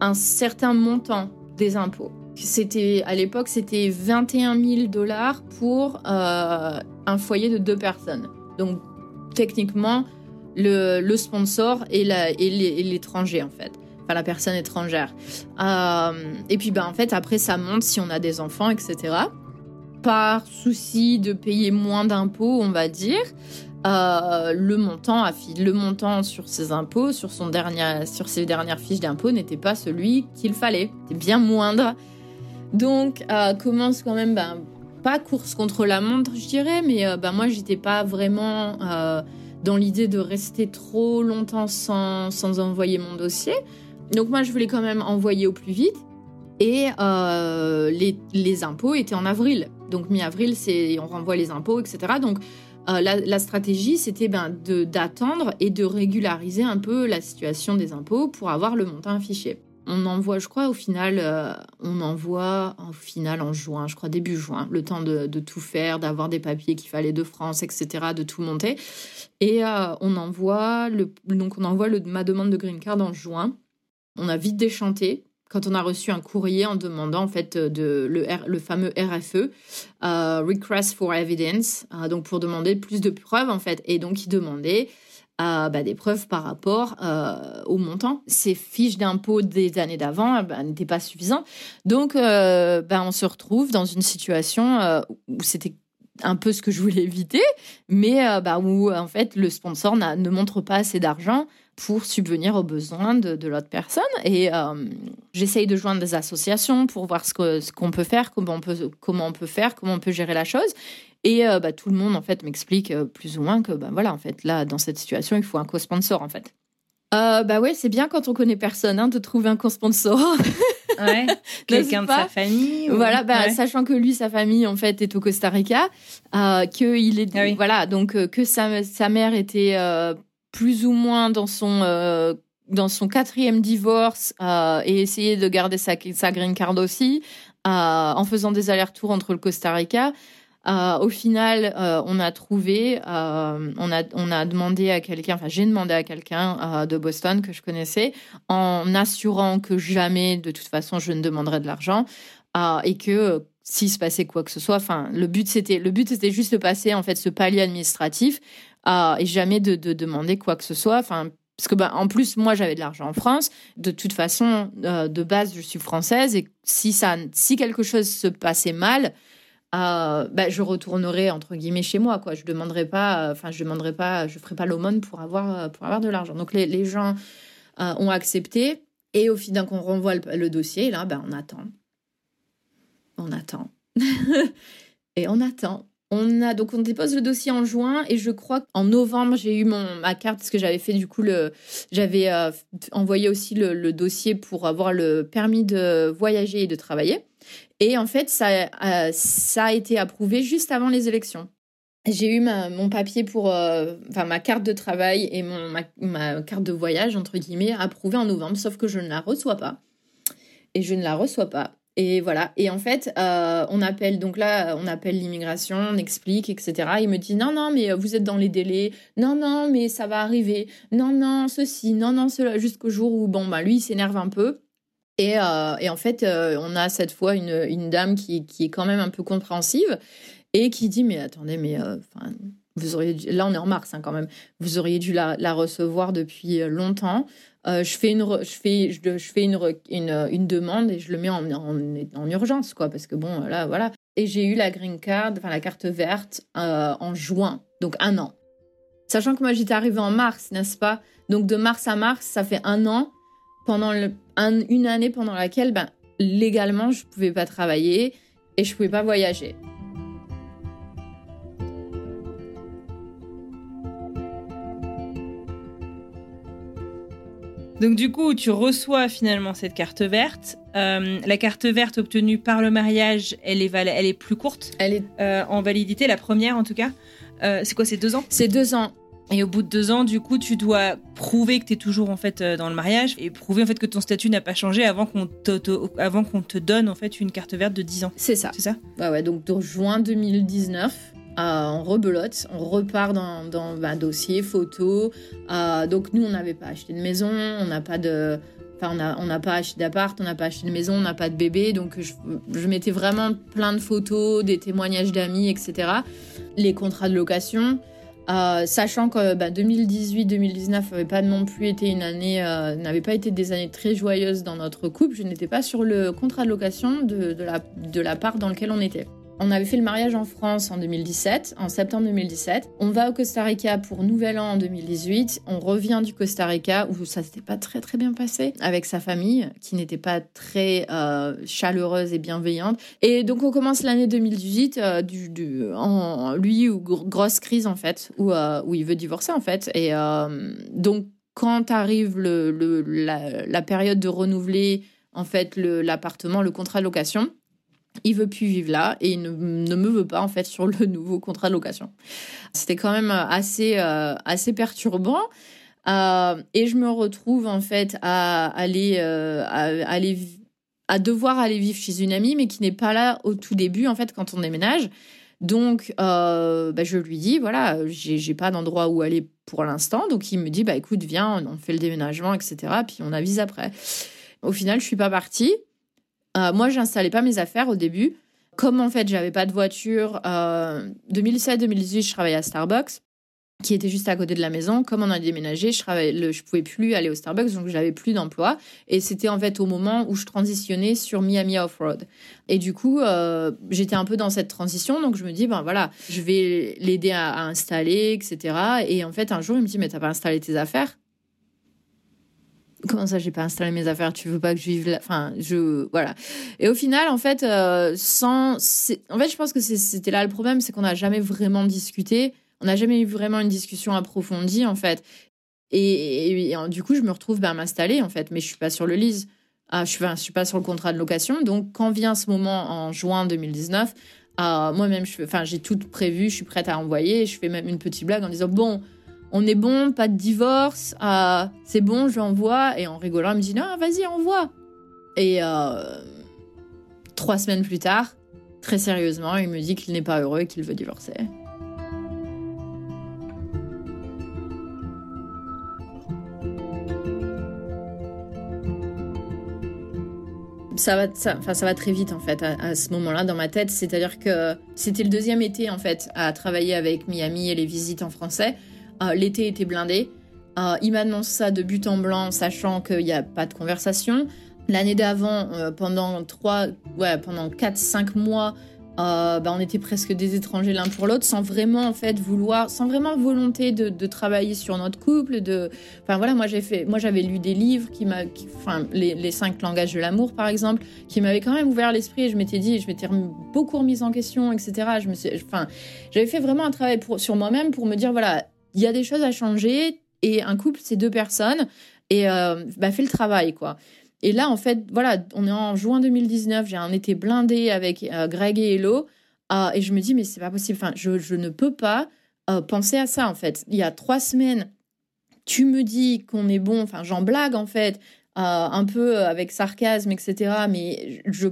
un certain montant des impôts. C'était à l'époque c'était 21 000 dollars pour euh, un foyer de deux personnes. Donc techniquement le, sponsor et l'étranger en fait enfin la personne étrangère. et puis ben en fait après ça monte si on a des enfants etc par souci de payer moins d'impôts, on va dire, euh, le montant le montant sur ses impôts, sur son sur ses dernières fiches d'impôts n'était pas celui qu'il fallait, c'était bien moindre. Donc euh, commence quand même, ben, pas course contre la montre, je dirais, mais euh, ben, moi j'étais pas vraiment dans l'idée de rester trop longtemps sans, sans envoyer mon dossier. Donc moi je voulais quand même envoyer au plus vite. Et les, les impôts étaient en avril. Donc mi-avril, c'est on renvoie les impôts, etc. Donc euh, la, stratégie, c'était ben, d'attendre et de régulariser un peu la situation des impôts pour avoir le montant affiché. On envoie, je crois, au final, euh, on envoie au final en juin, je crois début juin, le temps de, tout faire, d'avoir des papiers qu'il fallait de France, etc., de tout monter. Et euh, on envoie le, donc on envoie le, ma demande de green card en juin. On a vite déchanté quand on a reçu un courrier en demandant en fait de le, fameux RFE, euh, Request for Evidence, donc pour demander plus de preuves en fait, et donc il demandait euh, bah, des preuves par rapport au montant. Ces fiches d'impôt des années d'avant bah, n'étaient pas suffisantes, donc bah, on se retrouve dans une situation où c'était un peu ce que je voulais éviter, mais où en fait le sponsor ne montre pas assez d'argent pour subvenir aux besoins de, l'autre personne. Et euh, j'essaye de joindre des associations pour voir ce qu'on peut faire, comment on peut faire, comment on peut gérer la chose. Et euh, bah, tout le monde, en fait, m'explique euh, plus ou moins que, bah, voilà, en fait, là, dans cette situation, il faut un co-sponsor, en fait. bah ouais, c'est bien quand on connaît personne hein, de trouver un co-sponsor. ouais, quelqu'un de sa famille. Voilà, bah, sachant que lui, sa famille, en fait, est au Costa Rica, que il est, ah voilà, donc que sa, sa mère était plus ou moins dans son euh, dans son quatrième divorce euh, et essayer de garder sa, sa green card aussi euh, en faisant des allers-retours entre le Costa Rica. Au final, on a trouvé, on a on a demandé à quelqu'un, enfin j'ai demandé à quelqu'un de Boston que je connaissais, en assurant que jamais, de toute façon, je ne demanderais de l'argent et que s'il se passait quoi que ce soit, enfin le but c'était le but c'était juste de passer en fait ce palier administratif et jamais de, demander quoi que ce soit. Enfin, parce que ben, en plus moi j'avais de l'argent en France. De toute façon, euh, de base je suis française et si ça, si quelque chose se passait mal, euh, je retournerai entre guillemets chez moi. Quoi, je demanderai pas, enfin je demanderai pas, je ferai pas l'aumône pour avoir pour avoir de l'argent. Donc les, les gens euh, ont accepté et au final qu'on renvoie le, dossier, là ben on attend, on attend et on attend. On a donc on dépose le dossier en juin et je crois qu'en novembre j'ai eu mon ma carte parce que j'avais fait du coup le j'avais euh, envoyé aussi le, dossier pour avoir le permis de voyager et de travailler et en fait ça euh, ça a été approuvé juste avant les élections. J'ai eu mon papier pour euh, enfin ma carte de travail et mon ma, ma carte de voyage entre guillemets approuvée en novembre sauf que je ne la reçois pas et je ne la reçois pas Et voilà. Et en fait, euh, on appelle, donc là, on appelle l'immigration, on explique, etc. Il me dit non, non, mais vous êtes dans les délais. Non, non, mais ça va arriver. Non, non, ceci. Non, non, cela. Jusqu'au jour où, bon, bah, lui, il s'énerve un peu. Et, euh, et en fait, euh, on a cette fois une, dame qui, est quand même un peu compréhensive et qui dit mais attendez, mais enfin vous auriez là on est en mars hein, quand même, vous auriez dû la, recevoir depuis longtemps. Euh, je fais, une, je fais, je, fais une, une, demande et je le mets en, en, en, urgence, quoi, parce que bon, là, voilà. Et j'ai eu la green card, enfin la carte verte, euh, en juin, donc un an. Sachant que moi j'étais arrivée en mars, n'est-ce pas? Donc de mars à mars, ça fait un an, pendant le, une année pendant laquelle, ben, légalement, je pouvais pas travailler et je pouvais pas voyager. Donc du coup, tu reçois finalement cette carte verte. Euh, la carte verte obtenue par le mariage, elle est, elle est plus courte. Elle est euh, en validité, la première en tout cas. Euh, c'est quoi, c'est deux ans? C'est deux ans. Et au bout de deux ans, du coup, tu dois prouver que tu es toujours en fait dans le mariage et prouver en fait que ton statut n'a pas changé avant qu'on te, avant qu'on te donne en fait une carte verte de 10 ans. C'est ça. C'est ça? Ouais ouais. Donc de juin 2019 on rebelote, on repart dans, dans un bah, dossier, photo. donc nous, on n'avait pas acheté de maison, on n'a pas de... Enfin, on n'a pas acheté d'appart, on n'a pas acheté de maison, on n'a pas de bébé. Donc je, je, mettais vraiment plein de photos, des témoignages d'amis, etc. Les contrats de location. Euh, sachant que 2018-2019 bah, n'avait pas non plus été une année, euh, n'avait pas été des années très joyeuses dans notre couple, je n'étais pas sur le contrat de location de, la, de la part dans lequel on était. On avait fait le mariage en France en 2017, en septembre 2017. On va au Costa Rica pour Nouvel An en 2018. On revient du Costa Rica où ça s'était pas très très bien passé avec sa famille qui n'était pas très euh, chaleureuse et bienveillante. Et donc on commence l'année 2018 euh, du, du, en lui ou grosse crise en fait où, euh, où il veut divorcer en fait. Et donc quand arrive le, le la, la, période de renouveler en fait l'appartement, le contrat de location il veut plus vivre là et il ne, me veut pas en fait sur le nouveau contrat de location. C'était quand même assez euh, assez perturbant euh, et je me retrouve en fait euh, à aller à devoir aller vivre chez une amie mais qui n'est pas là au tout début en fait quand on déménage. Donc bah, je lui dis voilà j'ai pas d'endroit où aller pour l'instant donc il me dit bah écoute viens on fait le déménagement etc puis on avise après. Au final je suis pas partie euh, moi, j'installais pas mes affaires au début. Comme en fait, j'avais pas de voiture, 2017-2018, euh, je travaillais à Starbucks, qui était juste à côté de la maison. Comme on a déménagé, je je pouvais plus aller au Starbucks, donc j'avais plus d'emploi. Et c'était en fait au moment où je transitionnais sur Miami Off-Road. Et du coup, euh, j'étais un peu dans cette transition, donc je me dis, ben voilà, je vais l'aider à, à, installer, etc. Et en fait, un jour, il me dit, mais t'as pas installé tes affaires? Comment ça j'ai pas installé mes affaires? Tu veux pas que je vive là enfin je voilà. Et au final en fait euh, sans en fait je pense que c'était là le problème c'est qu'on n'a jamais vraiment discuté. On n'a jamais eu vraiment une discussion approfondie en fait. Et, du coup je me retrouve ben, à m'installer en fait. Mais je suis pas sur le lease. Ah, je suis je suis pas sur le contrat de location. Donc quand vient ce moment en juin 2019 euh, moi-même enfin j'ai tout prévu je suis prête à envoyer. Je fais même une petite blague en disant bon on est bon, pas de divorce, euh, c'est bon, je l'envoie. Et en rigolant, il me dit non, vas-y, envoie. Et euh, trois semaines plus tard, très sérieusement, il me dit qu'il n'est pas heureux et qu'il veut divorcer. ça va, ça, va très vite en fait à ce moment-là dans ma tête. C'est-à-dire que c'était le deuxième été en fait à travailler avec Miami et les visites en français. Euh, l'été était blindé. Euh, il m'annonce ça de but en blanc, sachant qu'il n'y a pas de conversation. L'année d'avant, euh, pendant trois, ouais, pendant 4-5 mois, bah, on était presque des étrangers l'un pour l'autre, sans vraiment en fait vouloir, sans vraiment volonté de, travailler sur notre couple. De, enfin voilà, moi j'ai fait, moi j'avais lu des livres qui m'a, enfin les, les, cinq langages de l'amour par exemple, qui m'avaient quand même ouvert l'esprit. Je m'étais dit, je m'étais beaucoup remise en question, etc. Je me suis, enfin, j'avais fait vraiment un travail sur moi-même pour me dire voilà, il y a des choses à changer et un couple, c'est deux personnes et euh, bah, fais le travail, quoi. Et là, en fait, voilà, on est en juin 2019, j'ai un été blindé avec euh, Greg et Hello euh, et je me dis, mais c'est pas possible, enfin, je, je, ne peux pas euh, penser à ça, en fait. Il y a trois semaines, tu me dis qu'on est bon, enfin, j'en blague, en fait, un peu avec sarcasme, etc., mais je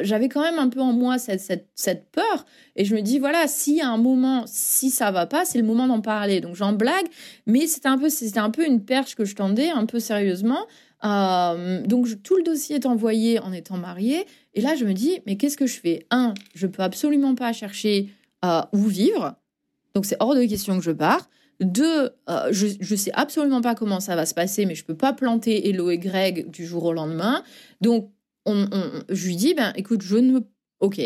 j'avais quand même un peu en moi cette, cette, cette peur. Et je me dis, voilà, s'il un moment, si ça va pas, c'est le moment d'en parler. Donc j'en blague, mais c'était un, peu, un peu une perche que je tendais, un peu sérieusement. Euh, donc tout le dossier est envoyé en étant mariée. Et là, je me dis, mais qu'est-ce que je fais? Un, je peux absolument pas chercher euh, où vivre. Donc c'est hors de question que je pars. Deux, euh, je, je sais absolument pas comment ça va se passer, mais je peux pas planter Hello et Greg du jour au lendemain. Donc je lui dis, ben écoute, je ne, ok,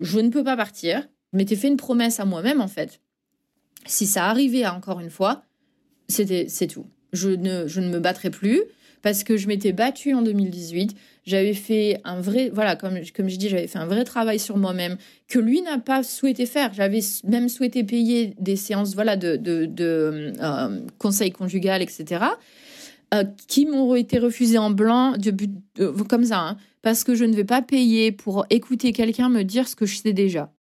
je ne peux pas partir. Je m'étais fait une promesse à moi-même en fait. Si ça arrivait encore une fois, c'était c'est tout. Je ne, je ne me battrai plus parce que je m'étais battue en 2018. J'avais fait un vrai, voilà, comme, comme je dis, j'avais fait un vrai travail sur moi-même que lui n'a pas souhaité faire. J'avais même souhaité payer des séances, voilà, de, de, de euh, conseil conjugal, etc., euh, qui m'ont été refusées en blanc, de, comme ça, hein, parce que je ne vais pas payer pour écouter quelqu'un me dire ce que je sais déjà.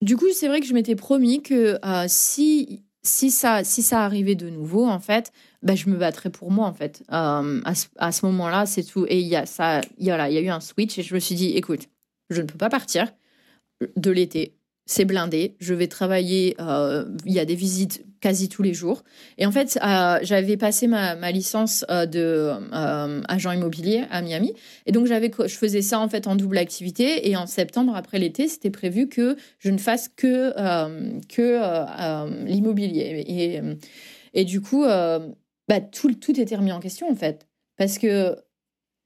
Du coup, c'est vrai que je m'étais promis que euh, si si ça, si ça arrivait de nouveau, en fait, ben, je me battrais pour moi, en fait. Euh, à ce, moment-là, c'est tout. Et il y y, a, eu un switch et je me suis dit, écoute, je ne peux pas partir de l'été c'est blindé. Je vais travailler. Euh, il y a des visites quasi tous les jours. Et en fait, euh, j'avais passé ma, licence euh, de agent immobilier à Miami. Et donc, j'avais, je faisais ça en fait en double activité. Et en septembre, après l'été, c'était prévu que je ne fasse que que l'immobilier. Et, et du coup, bah, tout, tout était remis en question en fait, parce que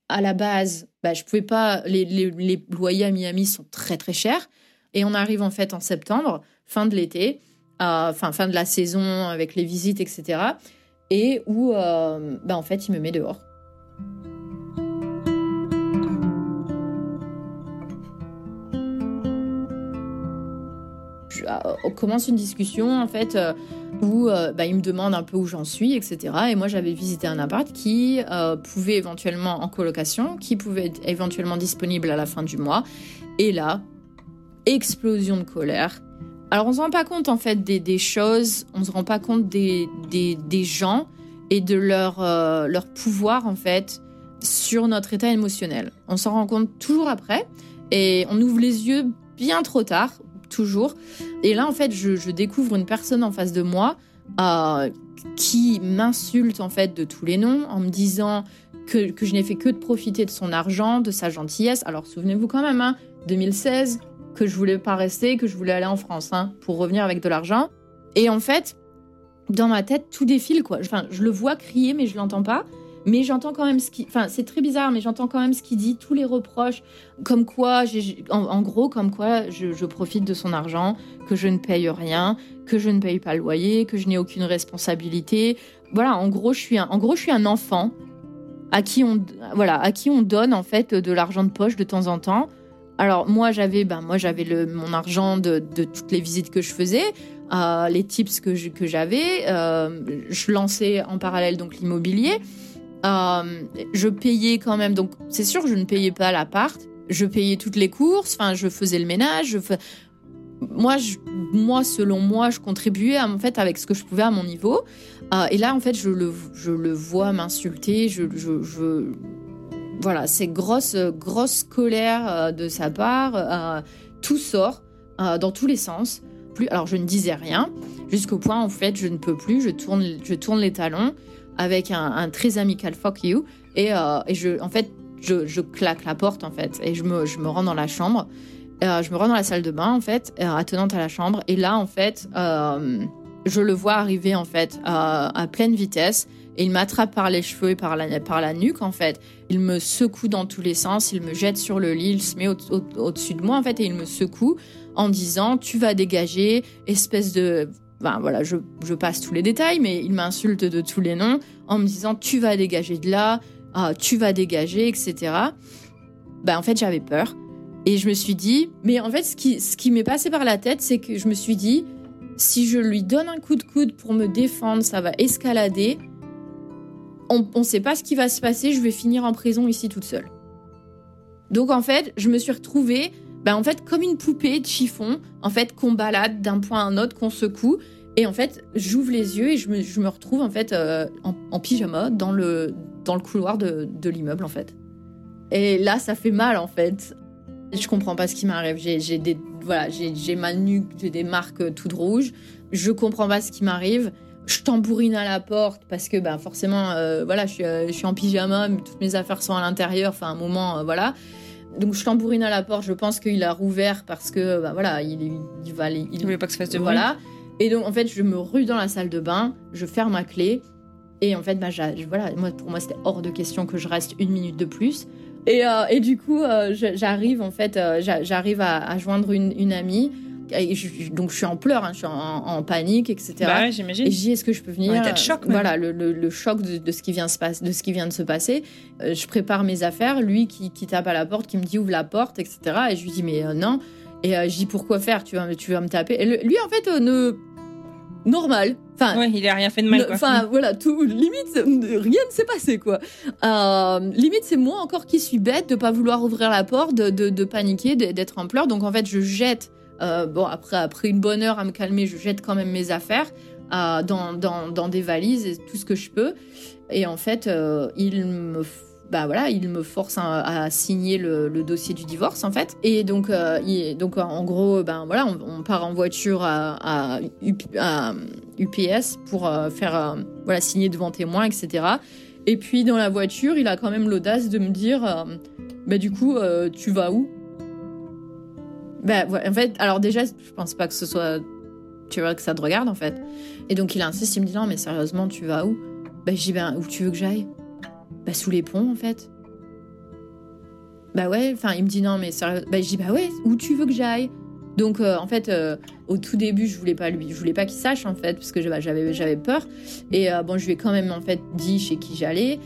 à la base, bah, je pouvais pas. Les, les, les loyers à Miami sont très très chers. Et on arrive en fait en septembre, fin de l'été, fin de la saison avec les visites, etc. Et où, euh, bah, en fait, il me met dehors. Euh, on commence une discussion en fait euh, où bah, il me demande un peu où j'en suis, etc. Et moi j'avais visité un appart qui pouvait éventuellement en colocation, qui pouvait être éventuellement disponible à la fin du mois. Et là, explosion de colère. Alors on se rend pas compte en fait des, choses, on se rend pas compte des, gens et de leur, euh, leur pouvoir en fait sur notre état émotionnel. On s'en rend compte toujours après et on ouvre les yeux bien trop tard, toujours. Et là en fait je, découvre une personne en face de moi euh, qui m'insulte en fait de tous les noms en me disant que, que je n'ai fait que de profiter de son argent, de sa gentillesse. Alors souvenez-vous quand même, hein, 2016, que je voulais pas rester, que je voulais aller en France hein, pour revenir avec de l'argent. Et en fait, dans ma tête, tout défile quoi. Enfin, je le vois crier, mais je l'entends pas. Mais j'entends quand même ce qui. Enfin, c'est très bizarre, mais j'entends quand même ce qu'il dit, tous les reproches, comme quoi, en, gros, comme quoi je, profite de son argent, que je ne paye rien, que je ne paye pas le loyer, que je n'ai aucune responsabilité. Voilà, en gros, je suis un, en gros, je suis un enfant à qui on, voilà, à qui on donne en fait de l'argent de poche de temps en temps alors moi j'avais ben moi j'avais mon argent de, de, toutes les visites que je faisais, euh, les tips que que j'avais, euh, je lançais en parallèle donc l'immobilier. Euh, je payais quand même donc c'est sûr je ne payais pas l'appart, je payais toutes les courses, enfin je faisais le ménage, moi moi selon moi je contribuais en fait avec ce que je pouvais à mon niveau. Et là en fait je le je le vois m'insulter, je, je voilà, c'est grosse, grosse colère euh, de sa part. Euh, tout sort euh, dans tous les sens. Plus, alors je ne disais rien, jusqu'au point en fait je ne peux plus. Je tourne, je tourne les talons avec un, très amical fuck you et, et je, en fait, je, claque la porte en fait et je me, je me rends dans la chambre. je me rends dans la salle de bain en fait, attenante à la chambre. Et là en fait, je le vois arriver en fait à pleine vitesse et il m'attrape par les cheveux et par la, par la nuque, en fait. Il me secoue dans tous les sens, il me jette sur le lit, il se met au-dessus de moi, en fait, et il me secoue en disant Tu vas dégager, espèce de. Ben voilà, je, je passe tous les détails, mais il m'insulte de tous les noms en me disant Tu vas dégager de là, ah, tu vas dégager, etc. Ben en fait, j'avais peur. Et je me suis dit, mais en fait, ce qui, ce qui m'est passé par la tête, c'est que je me suis dit, si je lui donne un coup de coude pour me défendre, ça va escalader on ne sait pas ce qui va se passer, je vais finir en prison ici toute seule. Donc en fait, je me suis retrouvée, ben, en fait, comme une poupée de chiffon, en fait, qu'on balade d'un point à un autre, qu'on secoue. Et en fait, j'ouvre les yeux et je me, retrouve en fait euh, en, pyjama dans le, dans le couloir de, de l'immeuble en fait. Et là, ça fait mal en fait. Je comprends pas ce qui m'arrive. J'ai des voilà, j'ai ma nuque, j'ai des marques toutes rouges. Je comprends pas ce qui m'arrive. Je tambourine à la porte parce que ben forcément euh, voilà, je suis, euh, je suis en pyjama, mais toutes mes affaires sont à l'intérieur. Enfin un moment euh, voilà. Donc je tambourine à la porte. Je pense qu'il a rouvert parce que ben, voilà, il, il, va il, il voulait pas que ça fasse de voilà. Et donc en fait, je me rue dans la salle de bain, je ferme ma clé et en fait, bah, voilà, moi, pour moi, c'était hors de question que je reste une minute de plus. Et, et du coup, j'arrive en fait, j'arrive à, joindre une, une amie. Et donc je suis en pleurs, hein, je suis en, panique, etc. Bah j'imagine. Et je dis est-ce que je peux venir de choc. Voilà, le, le, choc de, ce qui vient se passe, de ce qui vient de se passer. je prépare mes affaires, lui qui, qui, tape à la porte, qui me dit ouvre la porte, etc. Et je lui dis mais non. Et je dis pourquoi faire? Tu vas, tu vas me taper. Et lui en fait ne normal. Enfin, ouais, il a rien fait de mal. Quoi. Enfin, voilà, tout limite, rien ne s'est passé quoi. Euh, limite, c'est moi encore qui suis bête de pas vouloir ouvrir la porte, de, de, paniquer, d'être en pleurs. Donc en fait, je jette. Euh, bon, après, après une bonne heure à me calmer, je jette quand même mes affaires euh, dans, dans, dans, des valises et tout ce que je peux. Et en fait, il me bah voilà, il me force à, signer le, dossier du divorce en fait. Et donc, euh, donc en gros, ben voilà, on, part en voiture à, UPS pour euh, faire euh, voilà signer devant témoin, etc. Et puis dans la voiture, il a quand même l'audace de me dire, bah du coup, tu vas où? Ben en fait, alors déjà, je pense pas que ce soit, tu vois, que ça te regarde en fait. Et donc il insiste, il me dit non, mais sérieusement, tu vas où? Ben je dis ben où tu veux que j'aille? Bah, sous les ponts, en fait. Bah ouais, enfin, il me dit non, mais sérieux. Bah, je dis, bah ouais, où tu veux que j'aille? Donc euh, en fait, euh, au tout début, je voulais pas lui, je voulais pas qu'il sache en fait, parce que j'avais j'avais peur. Et euh, bon, je lui ai quand même en fait dit chez qui j'allais.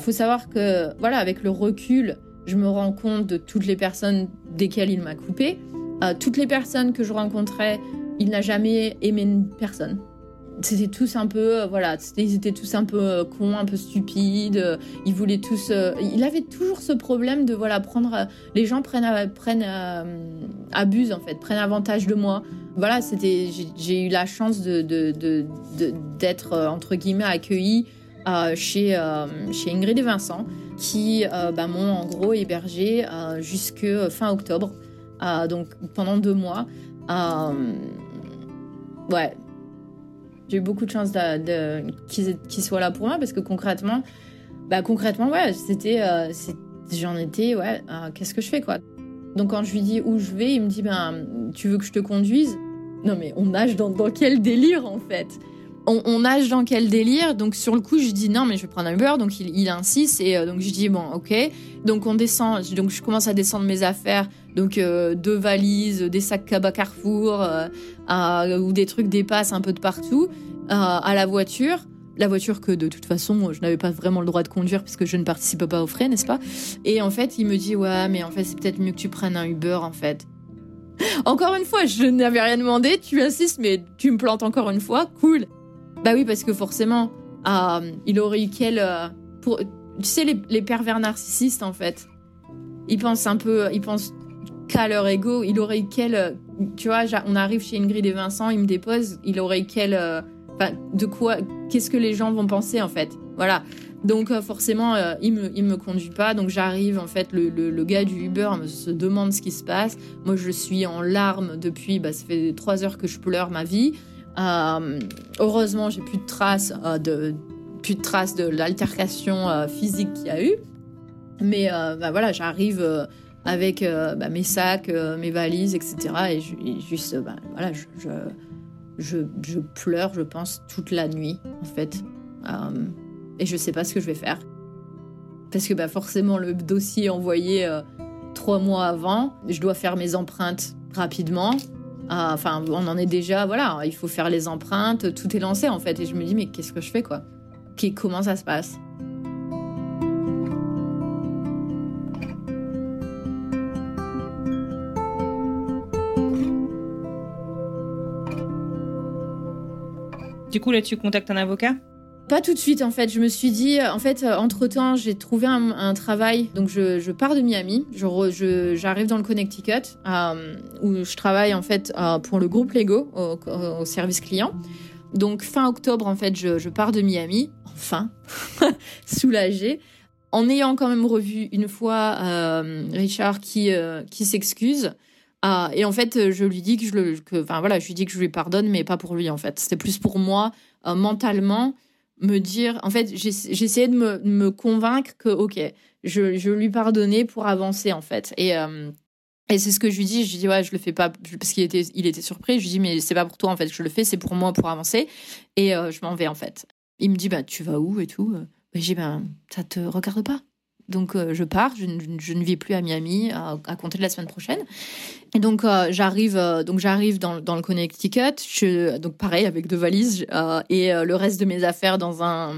faut savoir que voilà, avec le recul, je me rends compte de toutes les personnes desquelles il m'a coupé. toutes les personnes que je rencontrais, il n'a jamais aimé une personne c'était tous un peu, euh, voilà, ils étaient tous un peu euh, cons, un peu stupides. Euh, ils voulaient tous. il avait toujours ce problème de, voilà, prendre. les gens prennent, prennent abusent en fait, prennent avantage de moi. Voilà, c'était. J'ai eu la chance de d'être entre guillemets accueillie chez chez Ingrid et Vincent, qui bah, m'ont en gros hébergé jusque fin octobre, donc pendant deux mois. ouais, j'ai eu beaucoup de chance de, qu'ils soient là pour moi parce que concrètement, bah concrètement, ouais, c'était, euh, j'en étais, ouais, euh, qu'est-ce que je fais quoi? Donc quand je lui dis où je vais, il me dit, ben, tu veux que je te conduise? Non mais on nage dans quel délire en fait? On, nage dans quel délire? Donc sur le coup, je dis non, mais je vais prendre un Uber. Donc il, insiste et euh, donc je dis bon, ok. Donc on descend. Donc je commence à descendre mes affaires. Donc euh, deux valises, des sacs cabas Carrefour euh, ou des trucs dépassent un peu de partout à la voiture. La voiture que de toute façon je n'avais pas vraiment le droit de conduire puisque je ne participe pas aux frais, n'est-ce pas? Et en fait il me dit ouais mais en fait c'est peut-être mieux que tu prennes un Uber en fait. Encore une fois, je n'avais rien demandé, tu insistes mais tu me plantes encore une fois, cool. Bah oui, parce que forcément, euh, il aurait eu quel. Euh, tu sais, les, pervers narcissistes, en fait, ils pensent un peu. Ils pensent qu'à leur ego. Il aurait eu quel. Euh, tu vois, on arrive chez Ingrid et Vincent, il me dépose, il aurait eu quel. De quoi. Qu'est-ce que les gens vont penser, en fait Voilà. Donc forcément, il me il me conduit pas. Donc j'arrive en fait, le, le, gars du Uber me se demande ce qui se passe. Moi, je suis en larmes depuis. Bah, ça fait trois heures que je pleure ma vie. Euh, heureusement, j'ai plus de traces euh, de plus de traces de l'altercation euh, physique qu'il y a eu. Mais bah, voilà, j'arrive avec bah, mes sacs, mes valises, etc. Et, juste, bah, voilà, je, pleure, je pense, toute la nuit, en fait. et je sais pas ce que je vais faire. Parce que forcément, le dossier envoyé trois mois avant, je dois faire mes empreintes rapidement. Ah, enfin, on en est déjà, voilà, il faut faire les empreintes, tout est lancé en fait. Et je me dis, mais qu'est-ce que je fais quoi? Comment ça se passe? Du coup, là, tu contactes un avocat? Pas tout de suite en fait. Je me suis dit, en fait, euh, entre temps, j'ai trouvé un, travail. Donc je, pars de Miami. Je, j'arrive dans le Connecticut euh, où je travaille en fait euh, pour le groupe Lego au, service client. Donc fin octobre en fait, je, pars de Miami. Enfin, soulagée. en ayant quand même revu une fois Richard qui qui s'excuse. et en fait, je lui dis que je le, enfin voilà, je lui dis que je lui pardonne, mais pas pour lui en fait. C'était plus pour moi mentalement me dire, en fait, j'essayais de me, convaincre que ok, je, je lui pardonnais pour avancer en fait. Et et c'est ce que je lui dis. Je lui dis, ouais, je le fais pas parce qu'il était, il était surpris. Je lui dis, mais c'est pas pour toi, en fait, que je le fais, c'est pour moi, pour avancer. Et euh, je m'en vais, en fait. Il me dit, bah, tu vas où et tout? Bah, je dis, ben, ça te regarde pas. Donc, euh, je pars. Je, ne vis plus à Miami à, compter de la semaine prochaine. Et donc euh, j'arrive, euh, donc j'arrive dans, le Connecticut. Je, donc pareil avec deux valises et le reste de mes affaires dans un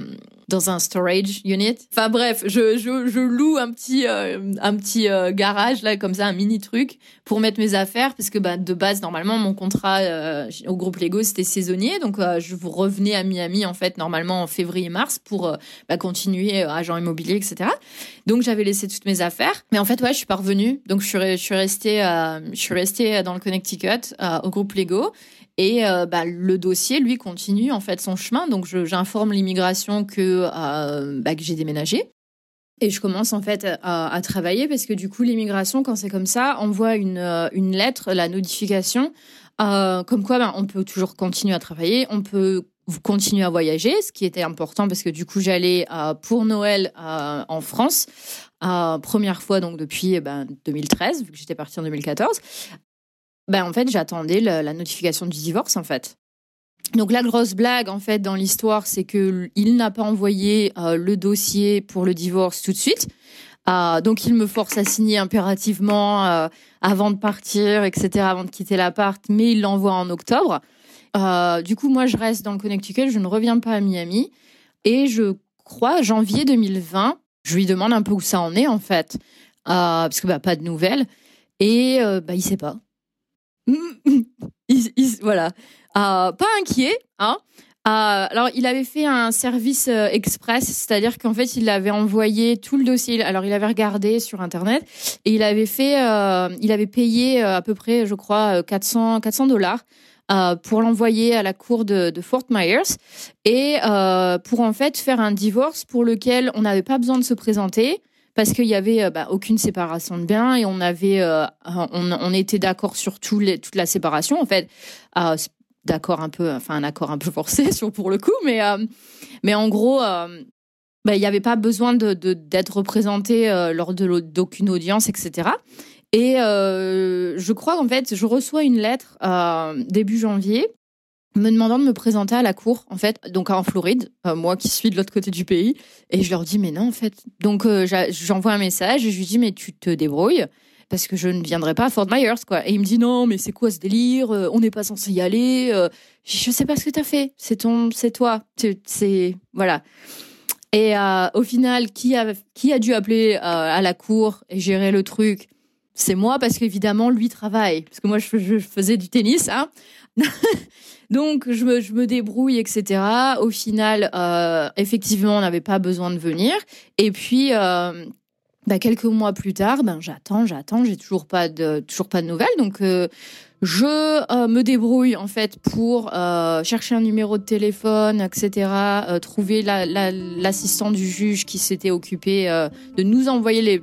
dans un storage unit. Enfin bref, je loue un petit un petit garage là comme ça, un mini truc pour mettre mes affaires parce que bah, de base normalement mon contrat au groupe Lego c'était saisonnier, donc je vous revenais à Miami en fait normalement en février mars pour bah, continuer agent immobilier etc. Donc j'avais laissé toutes mes affaires, mais en fait ouais je suis pas revenue, donc je suis restée je suis restée dans le Connecticut euh, au groupe Lego et euh, bah, le dossier, lui, continue en fait son chemin. Donc, j'informe l'immigration que, euh, bah, que j'ai déménagé. Et je commence en fait à, travailler parce que du coup, l'immigration, quand c'est comme ça, envoie une, une lettre, la notification, comme quoi ben, on peut toujours continuer à travailler, on peut continuer à voyager, ce qui était important parce que du coup, j'allais pour Noël en France première fois donc depuis eh ben, 2013, vu que j'étais partie en 2014, ben, en fait, j'attendais la, notification du divorce, en fait. Donc la grosse blague en fait dans l'histoire, c'est que il n'a pas envoyé euh, le dossier pour le divorce tout de suite. Euh, donc il me force à signer impérativement euh, avant de partir, etc., avant de quitter l'appart, mais il l'envoie en octobre. Du coup, moi, je reste dans le Connecticut, je ne reviens pas à Miami, et je crois janvier 2020, je lui demande un peu où ça en est en fait, euh, parce que bah, pas de nouvelles. Et euh, bah, il sait pas. voilà. Euh, pas inquiet. Hein. alors, il avait fait un service express, c'est-à-dire qu'en fait, il avait envoyé tout le dossier. Alors, il avait regardé sur Internet et il avait fait, il avait payé à peu près, je crois, 400 400 dollars euh, pour l'envoyer à la cour de, Fort Myers. Et euh, pour en fait faire un divorce pour lequel on n'avait pas besoin de se présenter parce qu'il y avait euh, bah, aucune séparation de biens et on avait on, était d'accord sur toute la séparation en fait. D'accord un peu enfin un accord un peu forcé pour le coup mais mais en gros bah, il n'y avait pas besoin d'être représenté lors de d'aucune audience etc et euh, je crois qu'en fait, je reçois une lettre euh, début janvier me demandant de me présenter à la cour, en fait, donc en Floride, euh, moi qui suis de l'autre côté du pays. Et je leur dis, mais non, en fait. Donc j'envoie un message et je lui dis, mais tu te débrouilles parce que je ne viendrai pas à Fort Myers, quoi. Et il me dit, non, mais c'est quoi ce délire On n'est pas censé y aller. je sais pas ce que tu as fait. C'est ton, c'est toi. C'est voilà. Et au final, qui a, qui a dû appeler à la cour et gérer le truc? C'est moi parce qu'évidemment lui travaille. Parce que moi je, faisais du tennis hein. Donc je me, je me, débrouille etc au final euh, effectivement on n'avait pas besoin de venir. Et puis euh, bah, quelques mois plus tard ben j'attends j'attends. J'ai toujours pas de toujours pas de nouvelles. Donc euh, je euh, me débrouille en fait pour euh, chercher un numéro de téléphone, etc. Euh, trouver l'assistant du juge qui s'était occupé de nous envoyer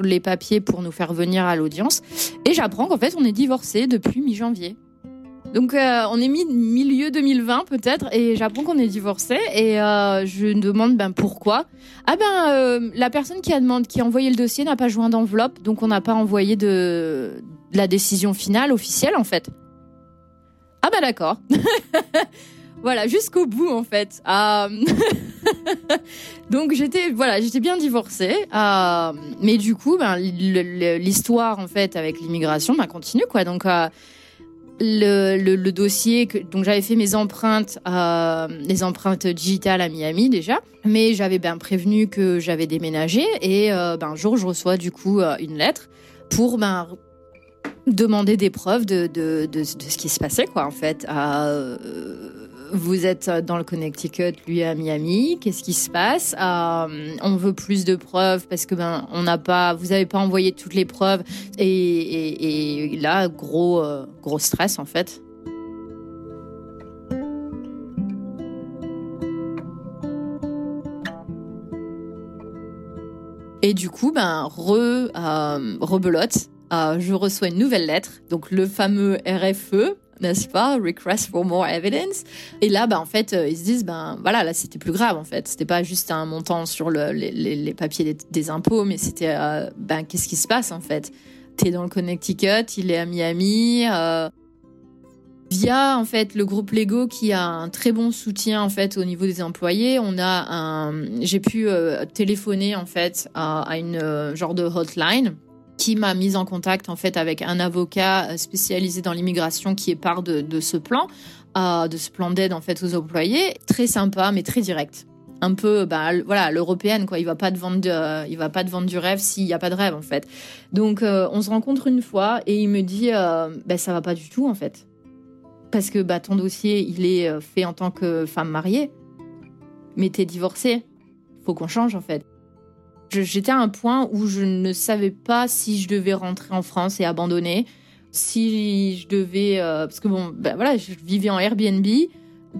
les, papiers pour nous faire venir à l'audience. Et j'apprends qu'en fait on est divorcé depuis mi-janvier. Donc on est mi milieu 2020 peut-être et j'apprends qu'on est divorcé et je me demande ben pourquoi. Ah ben la personne qui a demandé qui a envoyé le dossier n'a pas joint d'enveloppe donc on n'a pas envoyé de la décision finale officielle en fait. Ah bah d'accord. voilà, jusqu'au bout en fait. Euh, donc j'étais voilà, j'étais bien divorcée, euh, mais du coup, ben, l'histoire en fait avec l'immigration ben, continue quoi. Donc euh, le, dossier que donc j'avais fait mes empreintes les empreintes digitales à Miami déjà mais j'avais bien prévenu que j'avais déménagé et ben un jour je reçois du coup une lettre pour ben demander des preuves de, ce qui se passait, quoi, en fait. Euh, vous êtes dans le Connecticut, lui à Miami. Qu'est-ce qui se passe? Euh, On veut plus de preuves parce que ben on n'a pas, vous n'avez pas envoyé toutes les preuves et, là gros euh, gros stress en fait. Et du coup, ben, re, rebelote, euh, je reçois une nouvelle lettre, donc le fameux RFE, n'est-ce pas? Request for more evidence. Et là, ben, en fait, euh, ils se disent, ben voilà, là, c'était plus grave, en fait. C'était pas juste un montant sur le, les, papiers des, impôts, mais c'était, ben, qu'est-ce qui se passe, en fait? T'es dans le Connecticut, il est à Miami. Via en fait le groupe Lego qui a un très bon soutien en fait au niveau des employés, on a un, j'ai pu euh, téléphoner en fait à, une euh, genre de hotline qui m'a mise en contact en fait avec un avocat euh, spécialisé dans l'immigration qui est part de, ce plan, de ce plan d'aide en fait aux employés, très sympa mais très direct. Un peu bah voilà l'européenne quoi. Il va pas te vendre il va pas te vendre du rêve s'il y a pas de rêve en fait. Donc on se rencontre une fois et il me dit euh, bah, ça va pas du tout en fait. Parce que bah, ton dossier, il est euh, fait en tant que femme mariée, mais t'es divorcée. Faut qu'on change en fait. J'étais à un point où je ne savais pas si je devais rentrer en France et abandonner, si je devais, euh, parce que bon, bah, voilà, je vivais en Airbnb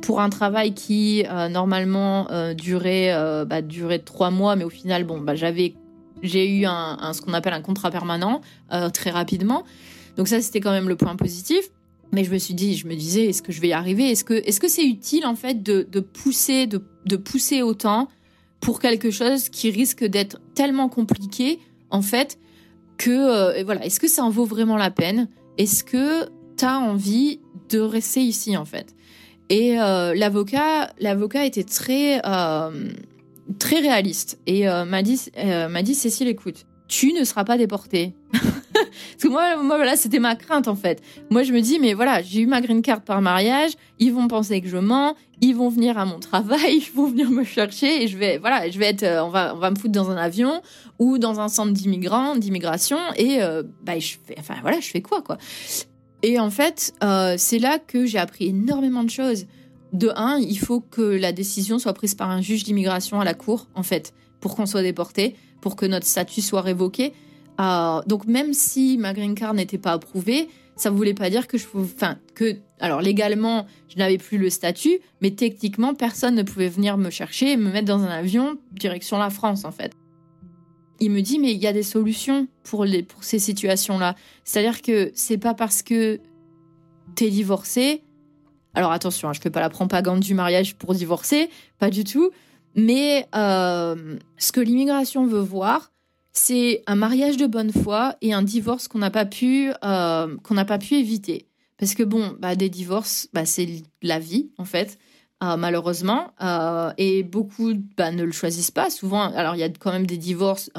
pour un travail qui euh, normalement durait, bah, durait trois mois, mais au final, bon, bah, j'avais, j'ai eu un, ce qu'on appelle un contrat permanent très rapidement. Donc ça, c'était quand même le point positif. Mais je me suis dit, je me disais, est-ce que je vais y arriver? Est-ce que est-ce que c'est utile en fait de, pousser de, pousser autant pour quelque chose qui risque d'être tellement compliqué en fait que euh, voilà, est-ce que ça en vaut vraiment la peine? Est-ce que tu as envie de rester ici en fait? Et euh, l'avocat l'avocat était très euh, très réaliste. Et m'a dit m'a dit Cécile écoute, tu ne seras pas déportée. Parce que moi, moi voilà, c'était ma crainte en fait. Moi, je me dis, mais voilà, j'ai eu ma green card par mariage, ils vont penser que je mens, ils vont venir à mon travail, ils vont venir me chercher et je vais, voilà, je vais être, euh, on va, on va me foutre dans un avion ou dans un centre d'immigrants, d'immigration et euh, bah, je fais, enfin voilà, je fais quoi quoi. Et en fait, euh, c'est là que j'ai appris énormément de choses. De un, il faut que la décision soit prise par un juge d'immigration à la cour, en fait, pour qu'on soit déporté, pour que notre statut soit révoqué. Euh, donc même si ma green card n'était pas approuvée, ça ne voulait pas dire que je enfin que alors légalement je n'avais plus le statut, mais techniquement personne ne pouvait venir me chercher et me mettre dans un avion direction la France en fait. Il me dit mais il y a des solutions pour les pour ces situations-là. C'est-à-dire que c'est pas parce que tu es divorcé. Alors attention, hein, je fais pas la propagande du mariage pour divorcer, pas du tout. Mais euh, ce que l'immigration veut voir, c'est un mariage de bonne foi et un divorce qu'on n'a pas pu euh, qu'on pas pu éviter. Parce que bon, bah, des divorces, bah, c'est la vie en fait. Euh, malheureusement, et beaucoup bah, ne le choisissent pas. Souvent, alors il y a quand même des divorces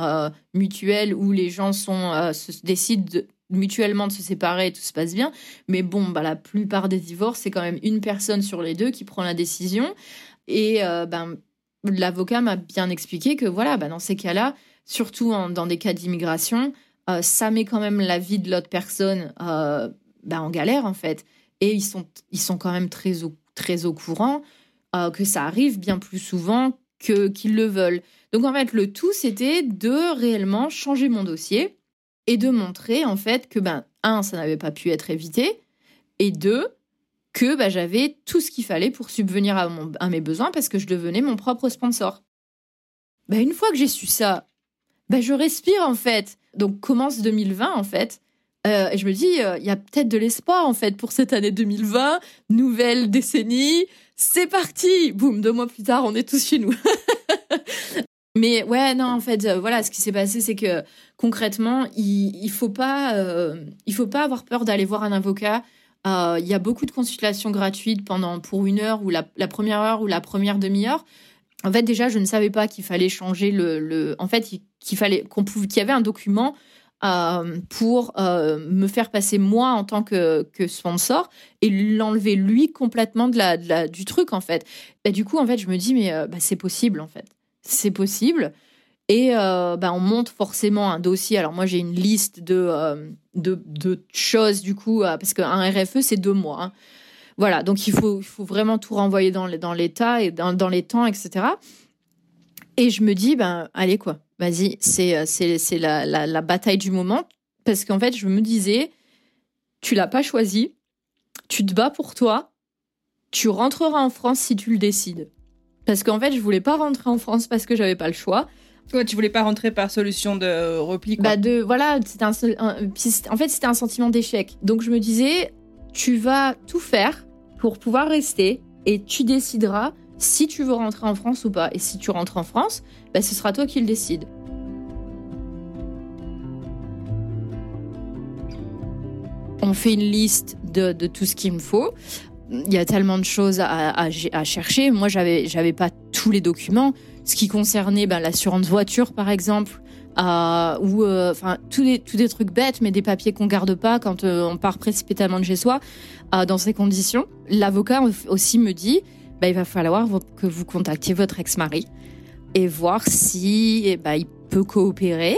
mutuels où les gens se décident mutuellement de se séparer et tout se passe bien. Mais bon, la plupart des divorces, c'est quand même une personne sur les deux qui prend la décision. Et ben, l'avocat m'a bien expliqué que voilà, bah, dans ces cas-là, surtout dans des cas d'immigration, euh, ça met quand même la vie de l'autre personne euh, bah, en galère en fait. Et ils sont, ils sont quand même très au, très au courant euh, que ça arrive bien plus souvent que qu'ils le veulent. Donc en fait, le tout c'était de réellement changer mon dossier et de montrer en fait que ben un, ça n'avait pas pu être évité, et deux, que bah, j'avais tout ce qu'il fallait pour subvenir à, mes besoins parce que je devenais mon propre sponsor. Bah, une fois que j'ai su ça bah, je respire en fait. Donc commence 2020 en fait. Euh, et je me dis, euh, il y a peut-être de l'espoir en fait pour cette année 2020, nouvelle décennie. C'est parti Boum, deux mois plus tard, on est tous chez nous. Mais ouais, non, en fait, euh, voilà, ce qui s'est passé, c'est que concrètement, il, il faut faut pas avoir peur d'aller voir un avocat. Il y a beaucoup de consultations gratuites pendant pour une heure ou la, première heure ou la première demi-heure. En fait, déjà, je ne savais pas qu'il fallait changer le. En fait, qu'il fallait qu'on qu'il y avait un document euh, pour euh, me faire passer moi en tant que, sponsor et l'enlever lui complètement de la, du truc en fait. Bah, du coup en fait je me dis mais euh, bah, c'est possible en fait c'est possible et bah, on monte forcément un dossier. Alors moi j'ai une liste de, de, de choses du coup parce qu'un RFE c'est deux mois. Hein. Voilà donc il faut, il faut vraiment tout renvoyer dans, dans l'état et dans, dans les temps etc. Et je me dis ben allez quoi Vas-y, c'est euh, c'est la, la, la, bataille du moment. Parce qu'en fait, je me disais, tu l'as pas choisi, tu te bats pour toi, tu rentreras en France si tu le décides. Parce qu'en fait, je voulais pas rentrer en France parce que j'avais pas le choix. Toi, tu voulais pas rentrer par solution de repli quoi. Bah de voilà, c'était en fait c'était un sentiment d'échec. Donc je me disais, tu vas tout faire pour pouvoir rester et tu décideras si tu veux rentrer en France ou pas. Et si tu rentres en France, bah, ce sera toi qui le décide. On fait une liste de, tout ce qu'il me faut. Il y a tellement de choses à, chercher. Moi, j'avais pas tous les documents. Ce qui concernait ben, l'assurance voiture, par exemple, euh, ou euh, enfin tous des tous des trucs bêtes, mais des papiers qu'on garde pas quand euh, on part précipitamment de chez soi. Euh, dans ces conditions, l'avocat aussi me dit, bah, il va falloir que vous contactiez votre ex-mari et voir si eh ben, il peut coopérer.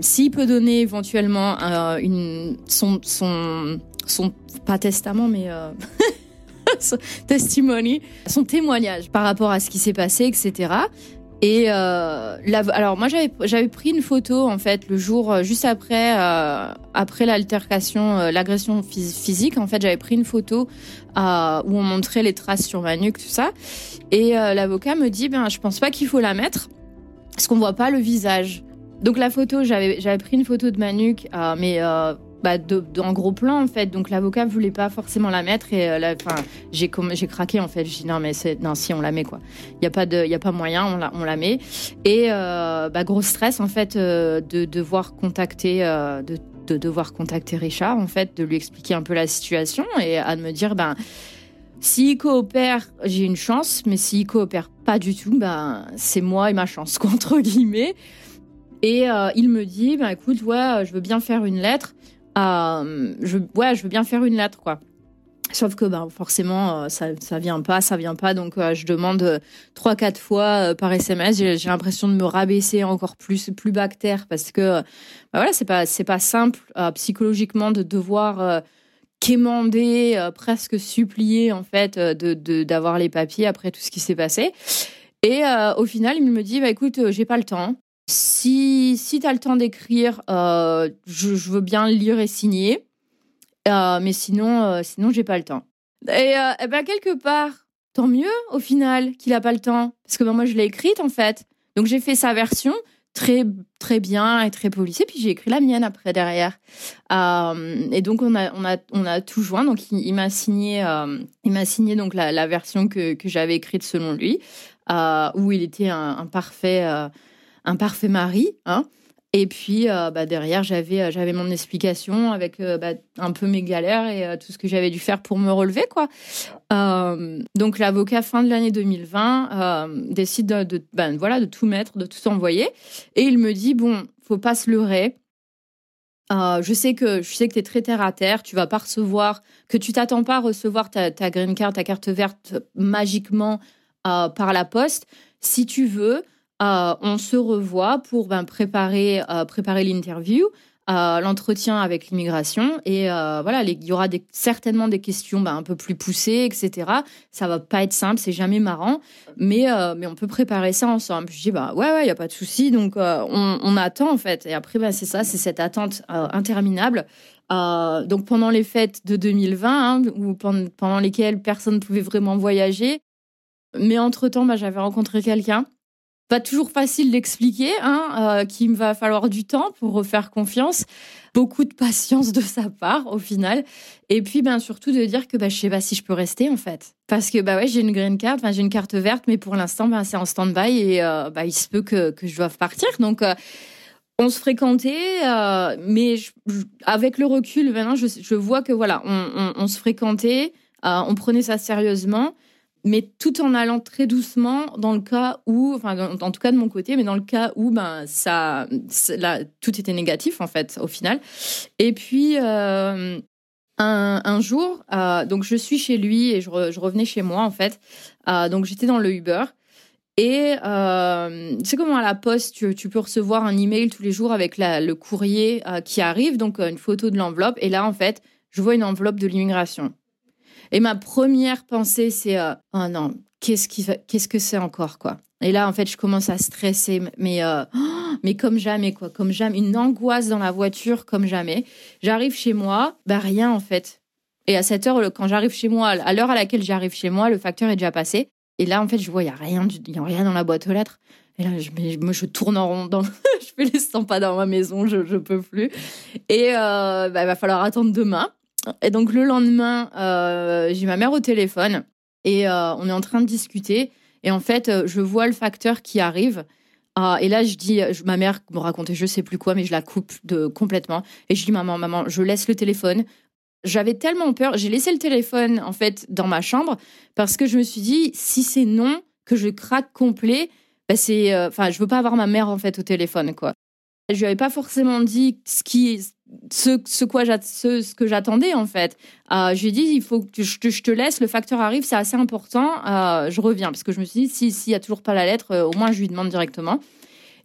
S'il peut donner éventuellement une, son, son, son, pas testament, mais testimony, son témoignage par rapport à ce qui s'est passé, etc. Et euh, alors moi j'avais j'avais pris une photo en fait le jour euh, juste après euh, après l'altercation l'agression physique. En fait j'avais pris une photo où on montrait les traces sur ma nuque tout ça. Et l'avocat me dit ben je pense pas qu'il faut la mettre parce qu'on voit pas le visage. Donc la photo j'avais j'avais pris une photo de ma nuque mais bah, en gros plan en fait. Donc l'avocat voulait pas forcément la mettre et euh, j'ai craqué en fait. J'ai dit non mais c'est non si on la met quoi. Il y a pas de y a pas moyen on la on la met et euh, bah, gros stress en fait euh, de devoir contacter de, de devoir contacter Richard en fait de lui expliquer un peu la situation et à me dire ben s'il coopère, j'ai une chance, mais s'il coopère pas du tout, ben c'est moi et ma chance, entre guillemets. Et il me dit, ben écoute, ouais, je veux bien faire une lettre. Euh, je, ouais, je veux bien faire une lettre, quoi. Sauf que ben, forcément, euh, ça, ça vient pas, ça vient pas. Donc, euh, je demande trois, quatre fois par SMS. J'ai l'impression de me rabaisser encore plus, plus bactère parce que ben, voilà, c'est pas, pas simple psychologiquement de devoir quémander, presque supplier en fait, de d'avoir les papiers après tout ce qui s'est passé. Et au final, il me dit, bah écoute, j'ai pas le temps. Si, si tu as le temps d'écrire, euh, je, veux bien lire et signer. Euh, mais sinon, euh, sinon j'ai pas le temps. Et, et, ben, quelque part, tant mieux au final qu'il a pas le temps. Parce que ben, moi, je l'ai écrite en fait. Donc j'ai fait sa version très très bien et très policée. Puis j'ai écrit la mienne après derrière. Et donc on a on a on a tout joint. Donc il, m'a signé il m'a signé donc la, version que que j'avais écrite selon lui, où il était un parfait un parfait mari. Hein. Et puis euh, bah, derrière, j'avais euh, j'avais mon explication avec euh, bah, un peu mes galères et tout ce que j'avais dû faire pour me relever. quoi. Donc l'avocat, fin de l'année 2020, décide de, de, ben, voilà, de tout mettre, de tout envoyer. Et il me dit, bon, faut pas se leurrer. je sais que je sais que tu es très terre à terre, tu vas pas recevoir, que tu t'attends pas à recevoir ta, ta green card, ta carte verte magiquement par la poste. Si tu veux, euh, on se revoit pour ben, préparer, euh, préparer l'interview, euh, l'entretien avec l'immigration. Et voilà, il y aura certainement des questions ben, un peu plus poussées, etc. Ça va pas être simple, c'est jamais marrant, mais, mais on peut préparer ça ensemble. Je dis, bah ouais, ouais, il n'y a pas de souci. Donc, on, attend, en fait. Et après, c'est ça, c'est cette attente interminable. donc, pendant les fêtes de 2020, hein, pendant, pendant lesquelles personne ne pouvait vraiment voyager, mais entre-temps, j'avais rencontré quelqu'un pas toujours facile d'expliquer, hein, euh, qu'il me va falloir du temps pour refaire confiance, beaucoup de patience de sa part au final, et puis ben surtout de dire que bah je sais pas si je peux rester en fait, parce que bah ouais j'ai une green card, j'ai une carte verte, mais pour l'instant ben c'est en stand-by et euh, bah il se peut que que je doive partir, donc euh, on se fréquentait, mais avec le recul maintenant je, vois que voilà on, on, se fréquentait, on prenait ça sérieusement mais tout en allant très doucement dans le cas où, enfin, en tout cas de mon côté, mais dans le cas où, ben, ça, là, tout était négatif, en fait, au final. Et puis, euh, un, jour, euh, donc je suis chez lui et je, re, je revenais chez moi, en fait. Euh, donc j'étais dans le Uber. Et euh, c'est comment à la poste, tu, peux recevoir un email tous les jours avec le courrier qui arrive, donc une photo de l'enveloppe. Et là, en fait, je vois une enveloppe de l'immigration. Et ma première pensée, c'est euh, oh non, qu'est-ce qui qu'est-ce que c'est encore quoi? Et là, en fait, je commence à stresser, mais euh, mais comme jamais quoi, comme jamais, une angoisse dans la voiture comme jamais. J'arrive chez moi, bah rien en fait. Et à cette heure, quand j'arrive chez moi, à l'heure à laquelle j'arrive chez moi, le facteur est déjà passé. Et là, en fait, je vois, il y a rien, a rien dans la boîte aux lettres. Et là, je, moi, tourne en rond. Dans... je fais les 100 pas dans ma maison, je, je peux plus. Et euh, bah, il va falloir attendre demain. Et donc, le lendemain, euh, j'ai ma mère au téléphone et euh, on est en train de discuter. Et en fait, euh, je vois le facteur qui arrive. Ah, et là, je dis, ma mère me racontait je sais plus quoi, mais je la coupe de, complètement. Et je dis, maman, maman, je laisse le téléphone. J'avais tellement peur. J'ai laissé le téléphone, en fait, dans ma chambre parce que je me suis dit, si c'est non, que je craque complet, bah, c'est, enfin, je veux pas avoir ma mère, en fait, au téléphone, quoi. Je lui avais pas forcément dit ce qui, ce, quoi ce, que j'attendais, en fait. Euh, je lui dit, il faut que je te, laisse, le facteur arrive, c'est assez important, euh, je reviens. Parce que je me suis dit, si- s'il y a toujours pas la lettre, euh, au moins je lui demande directement.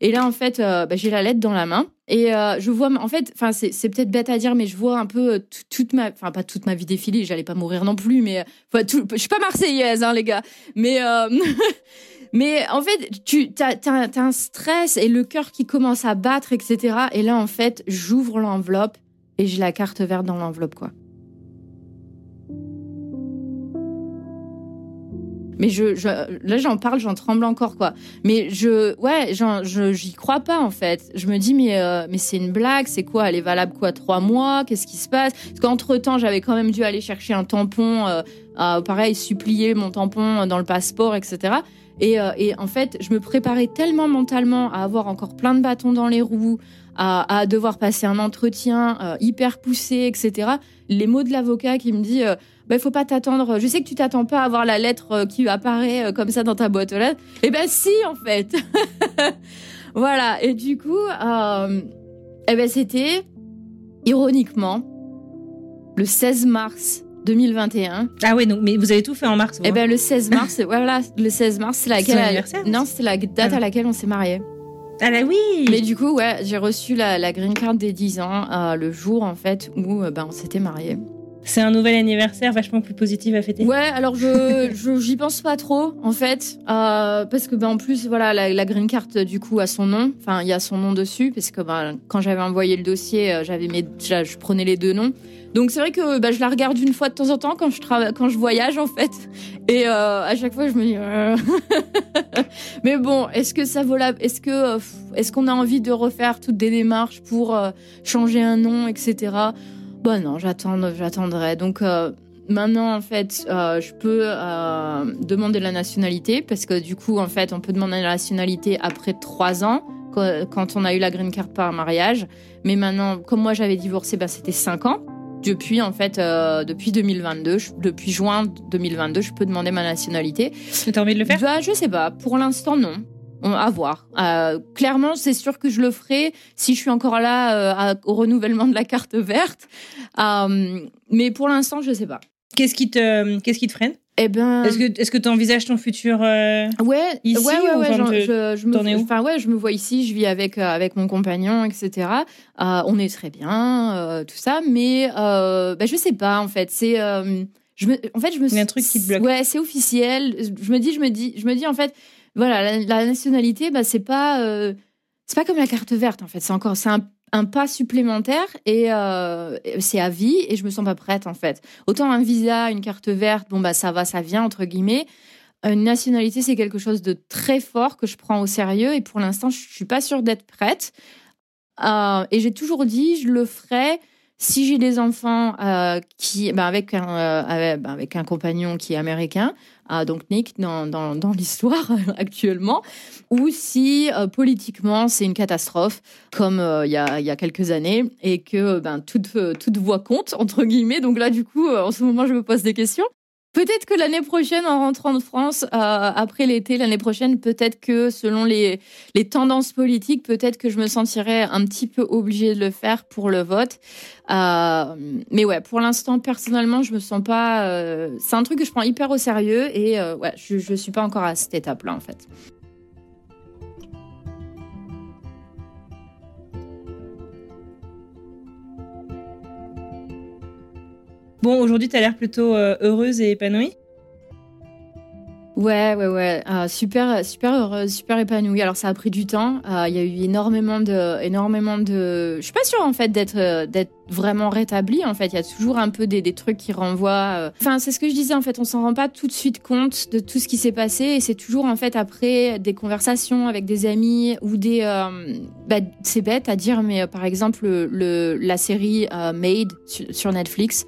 Et là, en fait, euh, bah, j'ai la lettre dans la main. Et je vois, en fait, c'est peut-être bête à dire, mais je vois un peu tout- toute ma, enfin, pas toute ma vie défiler, j'allais pas mourir non plus, mais, tout, je suis pas marseillaise, hein, les gars. Mais, mais en fait, tu as, un stress et le cœur qui commence à battre, etc. Et là, en fait, j'ouvre l'enveloppe et j'ai la carte verte dans l'enveloppe, quoi. Mais je, là j'en parle, j'en tremble encore quoi. Mais je ouais, j'y crois pas en fait. Je me dis mais euh, mais c'est une blague, c'est quoi? Elle est valable quoi Trois mois? Qu'est-ce qui se passe? Parce qu'entre temps j'avais quand même dû aller chercher un tampon, euh, pareil supplier mon tampon dans le passeport, etc. Et, euh, et en fait je me préparais tellement mentalement à avoir encore plein de bâtons dans les roues, à, devoir passer un entretien euh, hyper poussé, etc. Les mots de l'avocat qui me dit euh, ben faut pas t'attendre. Je sais que tu t'attends pas à avoir la lettre euh, qui apparaît comme ça dans ta boîte aux lettres. Eh ben si en fait. voilà. Et du coup, eh ben c'était ironiquement le 16 mars 2021. Ah ouais, donc, mais vous avez tout fait en mars. Eh hein. ben le 16 mars, voilà, le 16 mars, c'est laquelle anniversaire Non, c'est la date Ah à laquelle on s'est mariés. Ah là oui Mais du coup, ouais, j'ai reçu la, la green card des 10 ans euh, le jour en fait où euh, ben on s'était mariés. C'est un nouvel anniversaire vachement plus positif à fêter. Ouais, alors je je- j'y pense pas trop en fait euh, parce que ben en plus voilà la, la green card du coup a son nom, enfin il y a son nom dessus parce que ben quand j'avais envoyé le dossier euh, j'avais mes je prenais les deux noms. Donc c'est vrai que ben, je la regarde une fois de temps en temps quand je travaille quand je voyage en fait et euh, à chaque fois je me dis euh, mais bon est-ce que ça vaut la est-ce que euh, est-ce qu'on a envie de refaire toutes des démarches pour euh, changer un nom etc. Bon non j'attendrai donc euh, Maintenant, en fait, euh, je peux euh, demander la nationalité parce que du coup, en fait, on peut demander la nationalité après trois ans quand on a eu la green card par mariage. Mais maintenant, comme moi j'avais divorcé, ben, c'était cinq ans. Depuis, en fait, depuis 2022, je- depuis juin 2022, je peux demander ma nationalité. T'as envie de le faire? Bah, je sais pas. Pour l'instant, non. On- À voir. Euh, clairement, c'est sûr que je le ferai si je suis encore là euh, à- au renouvellement de la carte verte. Euh, mais pour l'instant, je sais pas. Qu'est-ce qui te, qu'est-ce qui te freine? Eh ben, Est-ce que, est-ce que tu envisages ton futur euh, Ouais, Ici, ouais, ouais, ou ouais, je, je me, enfin ouais, je me vois ici, je vis avec euh, avec mon compagnon, etc. Euh, on est très bien, tout ça, mais euh, bah, je sais pas en fait. C'est, je me, en fait, je me. Il y a un truc qui te bloque. Ouais, c'est officiel. Je me dis, je me dis, je me dis en fait, voilà, la, nationalité, bah c'est pas, euh, c'est pas comme la carte verte en fait. C'est encore, c'est un, pas supplémentaire et euh, c'est à vie et je me sens pas prête en fait. Autant un visa, une carte verte, bon bah ça va, ça vient entre guillemets. Une nationalité, c'est quelque chose de très fort que je prends au sérieux et pour l'instant, je suis pas sûre d'être prête. Euh, et j'ai toujours dit, je le ferai si j'ai des enfants euh, qui, ben avec un, euh, avec, ben un compagnon qui est américain, euh, donc Nick dans, dans, dans l'histoire actuellement, ou si euh, politiquement c'est une catastrophe comme euh, il y, a, y a quelques années et que ben toute euh, toute voix compte entre guillemets. Donc là, du coup, euh, en ce moment, je me pose des questions. Peut-être que l'année prochaine, en rentrant de France, euh, après l'été, l'année prochaine, peut-être que selon les, les tendances politiques, peut-être que je me sentirais un petit peu obligée de le faire pour le vote. Euh, mais ouais, pour l'instant, personnellement, je me sens pas. euh, c'est un truc que je prends hyper au sérieux et euh, ouais, je, je suis pas encore à cette étape-là en fait. Bon, aujourd'hui, t'as l'air plutôt euh, heureuse et épanouie. Ouais, ouais, ouais. Euh, super, super heureuse, super épanouie. Alors ça a pris du temps. Euh, Il y a eu énormément de, énormément de. Je suis pas sûre en fait d'être, d'être vraiment rétabli en fait. Il y a toujours un peu des, des trucs qui renvoient. euh. Enfin, c'est ce que je disais en fait. On s'en rend pas tout de suite compte de tout ce qui s'est passé et c'est toujours en fait après des conversations avec des amis ou des. euh, bah, c'est bête à dire, mais euh, par exemple le, la série euh, Made sur, Netflix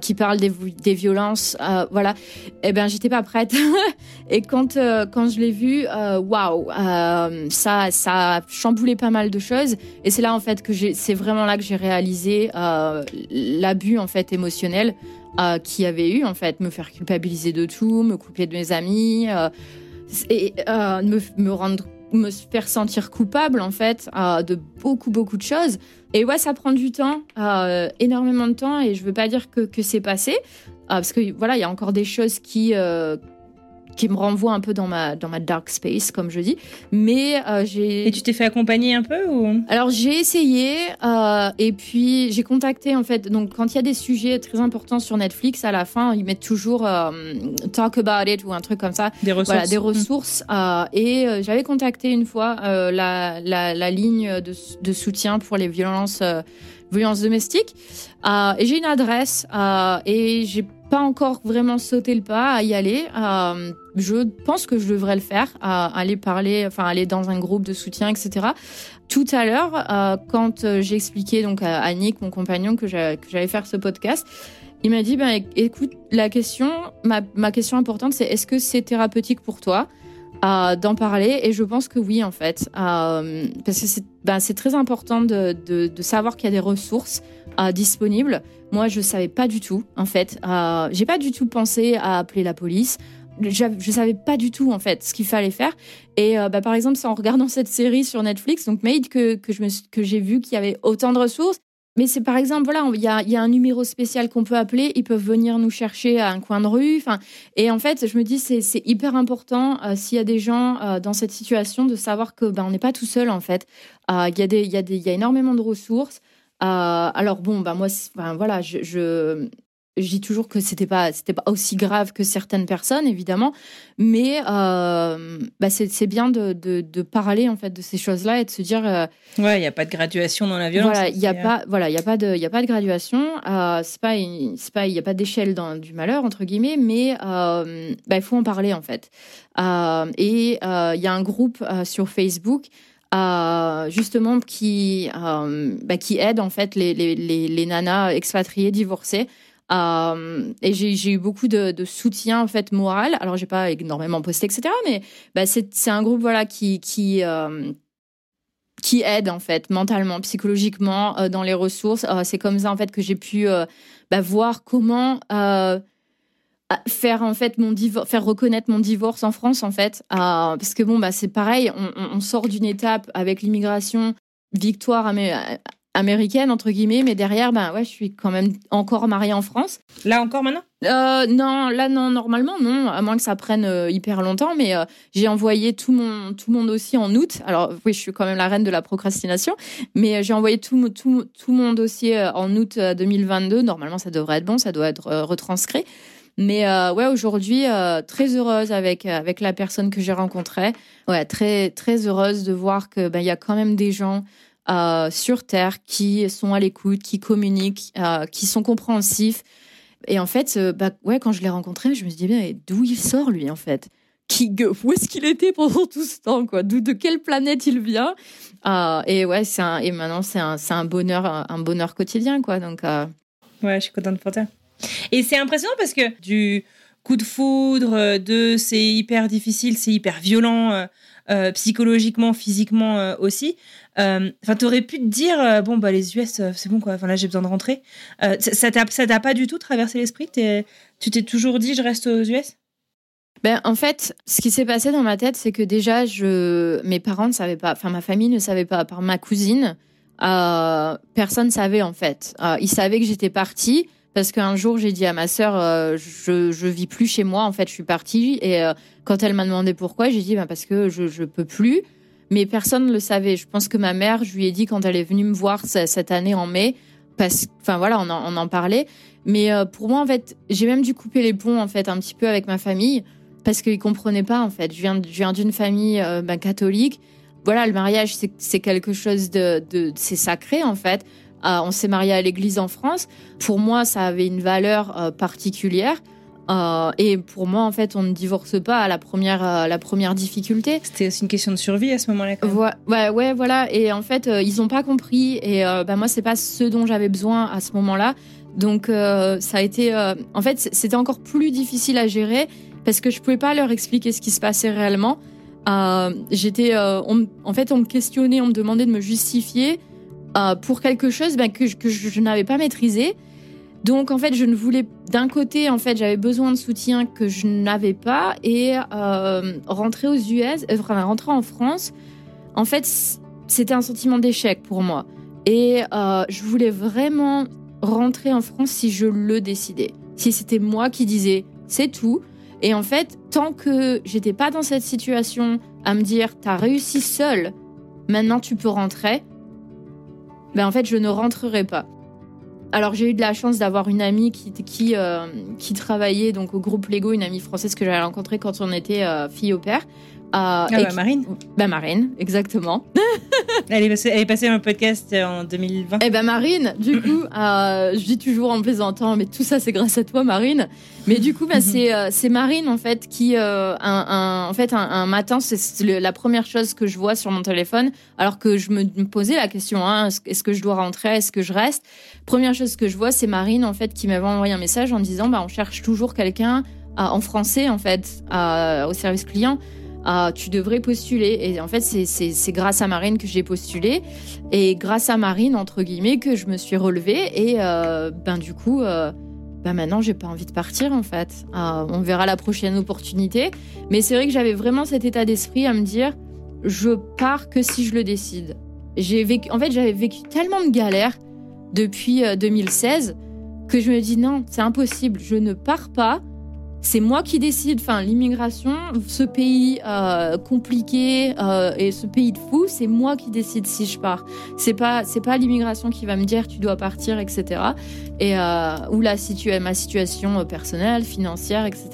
qui parle des, des violences, voilà. Eh ben, j'étais pas prête. et quand quand je l'ai vu, waouh, euh, ça ça a chamboulé pas mal de choses. Et c'est là en fait que j'ai, c'est vraiment là que j'ai réalisé l'abus en fait émotionnel qu'il y avait eu en fait, me faire culpabiliser de tout, me couper de mes amis, euh, et euh, me, faire sentir coupable en fait de beaucoup beaucoup de choses. Et ouais, ça prend du temps, euh, énormément de temps, et je veux pas dire que, que c'est passé, parce que voilà, il y a encore des choses qui qui me renvoient un peu dans ma dans ma dark space, comme je dis. Mais euh, j'ai Et tu t'es fait accompagner un peu ou? Alors j'ai essayé euh, et puis j'ai contacté en fait donc quand il y a des sujets très importants sur Netflix à la fin ils mettent toujours euh, talk about it ou un truc comme ça des ressources voilà des ressources euh, et euh, j'avais contacté une fois euh, la, la, la ligne de, de soutien pour les violences euh, violences domestiques Euh, et j'ai une adresse euh, et j'ai pas encore vraiment sauté le pas à y aller. Euh, je pense que je devrais le faire, aller parler, enfin aller dans un groupe de soutien, etc. Tout à l'heure, euh, quand euh, j'ai expliqué donc à, Nick, mon compagnon, que j'a- que j'allais faire ce podcast, il m'a dit ben éc- écoute, la question, ma, question importante, c'est est-ce que c'est thérapeutique pour toi euh, d'en parler? Et je pense que oui en fait, parce que c'est ben, très important de, savoir qu'il y a des ressources disponibles. Moi, je savais pas du tout en fait. J'ai pas du tout pensé à appeler la police. Je savais pas du tout en fait ce qu'il fallait faire. Et euh, bah, par exemple, c'est en regardant cette série sur Netflix, donc Made, que, que j'ai vu qu'il y avait autant de ressources. Mais c'est par exemple, voilà, il y a, y a un numéro spécial qu'on peut appeler, ils peuvent venir nous chercher à un coin de rue. Enfin, et en fait, je me dis, c'est hyper important euh, s'il y a des gens euh, dans cette situation de savoir que ben, on n'est pas tout seul en fait. Il y, a y, y a énormément de ressources. Alors bon, ben moi, enfin, voilà, je, je dis toujours que c'était pas c'était pas aussi grave que certaines personnes évidemment, mais euh, bah, c'est c'est bien de, de, de parler en fait de ces choses-là et de se dire euh, Ouais, il y a pas de graduation dans la violence. voilà, il y a euh, pas, voilà, il y a pas de, il y a pas de graduation. Euh, c'est pas, une- c'est pas, il y a pas d'échelle dans du malheur entre guillemets, mais bah, il faut en parler en fait. Et il y a un groupe sur Facebook. euh, justement qui euh, bah, qui aide en fait les, les, les, les nanas expatriées divorcées euh, et j'ai eu beaucoup de, soutien en fait moral alors j'ai pas énormément posté etc mais bah, c'est un groupe voilà euh, qui aide en fait mentalement, psychologiquement euh, dans les ressources. C'est comme ça en fait que j'ai pu bah, voir comment faire en fait mon faire reconnaître mon divorce en France en fait, parce que bon bah c'est pareil, on, on- sort d'une étape avec l'immigration, victoire américaine entre guillemets, mais derrière bah ouais je suis quand même encore mariée en France. Là encore maintenant? Euh, non, là non, normalement non, à moins que ça prenne euh, hyper longtemps. Mais euh, j'ai envoyé tout mon tout mon dossier en août. Alors oui, je suis quand même la reine de la procrastination, mais j'ai envoyé tout mon- tout tout mon dossier en août euh, 2022. Normalement, ça devrait être bon, ça doit être retranscrit. Mais euh, ouais, aujourd'hui, euh, très heureuse avec avec la personne que j'ai rencontrée. Ouais, très très heureuse de voir que ben il y a quand même des gens euh, sur terre qui sont à l'écoute, qui communiquent, euh, qui sont compréhensifs. Et en fait, euh, bah, ouais, quand je l'ai rencontré, je me suis dit, d'où il sort, lui, en fait? Qui, Où est-ce qu'il était pendant tout ce temps, quoi? D'où, De quelle planète il vient? Et ouais, un, et maintenant, c'est un, un bonheur, un bonheur quotidien, quoi. Donc, Ouais, je suis contente pour toi. Et c'est impressionnant parce que du coup de foudre, de c'est hyper difficile, c'est hyper violent, euh, psychologiquement, physiquement euh, aussi. Euh, Enfin, t'aurais pu te dire, bon, bah les US, c'est bon quoi, enfin là j'ai besoin de rentrer. Ça t'a pas du tout traversé l'esprit? Tu t'es toujours dit, je reste aux US Ben, en fait, ce qui s'est passé dans ma tête, c'est que déjà, je, mes parents ne savaient pas, enfin, ma famille ne savait pas, à part ma cousine, euh, personne savait, en fait. Ils savaient que j'étais partie, parce qu'un jour, j'ai dit à ma sœur, euh, je, je vis plus chez moi, en fait, je suis partie. Et euh, quand elle m'a demandé pourquoi, j'ai dit, ben, parce que je, je peux plus. Mais personne ne le savait. Je pense que ma mère, je lui ai dit quand elle est venue me voir ce- cette année en mai, parce, enfin, voilà, on en, parlait. Mais euh, pour moi, en fait, j'ai même dû couper les ponts, en fait, un petit peu avec ma famille parce qu'ils comprenaient pas en fait. Je viens, d'une famille ben, catholique. Voilà, le mariage c'est quelque chose de, de c'est sacré en fait. On s'est marié à l'église en France. Pour moi, ça avait une valeur particulière. Euh, et pour moi, en fait, on ne divorce pas à la première, euh, la première difficulté. C'était aussi une question de survie à ce moment-là. Ouais, ouais, voilà. Et en fait, euh, ils n'ont pas compris. Et bah, moi, c'est pas ce dont j'avais besoin à ce moment-là. Donc, ça a été. en fait, c'était encore plus difficile à gérer parce que je pouvais pas leur expliquer ce qui se passait réellement. J'étais. en fait, on me questionnait, on me demandait de me justifier pour quelque chose ben, que, je n'avais pas maîtrisé. Donc en fait, je ne voulais d'un côté en fait, j'avais besoin de soutien que je n'avais pas et euh, rentrer aux US, euh, enfin rentrer en France, en fait, c'était un sentiment d'échec pour moi. Et euh, je voulais vraiment rentrer en France si je le décidais, si c'était moi qui disais c'est tout. Et en fait, tant que j'étais pas dans cette situation à me dire t'as réussi seul, maintenant tu peux rentrer, ben en fait je ne rentrerai pas. Alors j'ai eu de la chance d'avoir une amie qui qui, euh, travaillait donc au groupe Lego, une amie française que j'avais rencontrée quand on était euh, fille au père. Euh, ah bah, Marine Bah Marine, exactement. elle, est passée, elle est passée un podcast en 2020. Eh ben Marine, du coup, euh, je dis toujours en plaisantant, mais tout ça c'est grâce à toi Marine. Mais du coup, bah, c'est euh, c'est Marine en fait qui, euh, un, en fait, un, matin, c'est la première chose que je vois sur mon téléphone, alors que je me, posais la question, hein, est-ce que je dois rentrer, est-ce que je reste? Première chose que je vois, c'est Marine en fait qui m'avait envoyé un message en disant, bah on cherche toujours quelqu'un en français en fait au service client. Tu devrais postuler. Et en fait, c'est grâce à Marine que j'ai postulé. Et grâce à Marine, entre guillemets, que je me suis relevée. Et euh, ben, du coup, euh, ben maintenant, j'ai pas envie de partir, en fait. Ah, on verra la prochaine opportunité. Mais c'est vrai que j'avais vraiment cet état d'esprit à me dire, je pars que si je le décide. J'ai vécu, en fait, j'avais vécu tellement de galères depuis 2016 euh, que je me dis non, c'est impossible, je ne pars pas c'est moi qui décide. Enfin, l'immigration, ce pays euh, compliqué euh, et ce pays de fou, c'est moi qui décide si je pars. C'est pas, c'est pas l'immigration qui va me dire tu dois partir, etc. Et euh, ou la ma situation personnelle, financière, etc.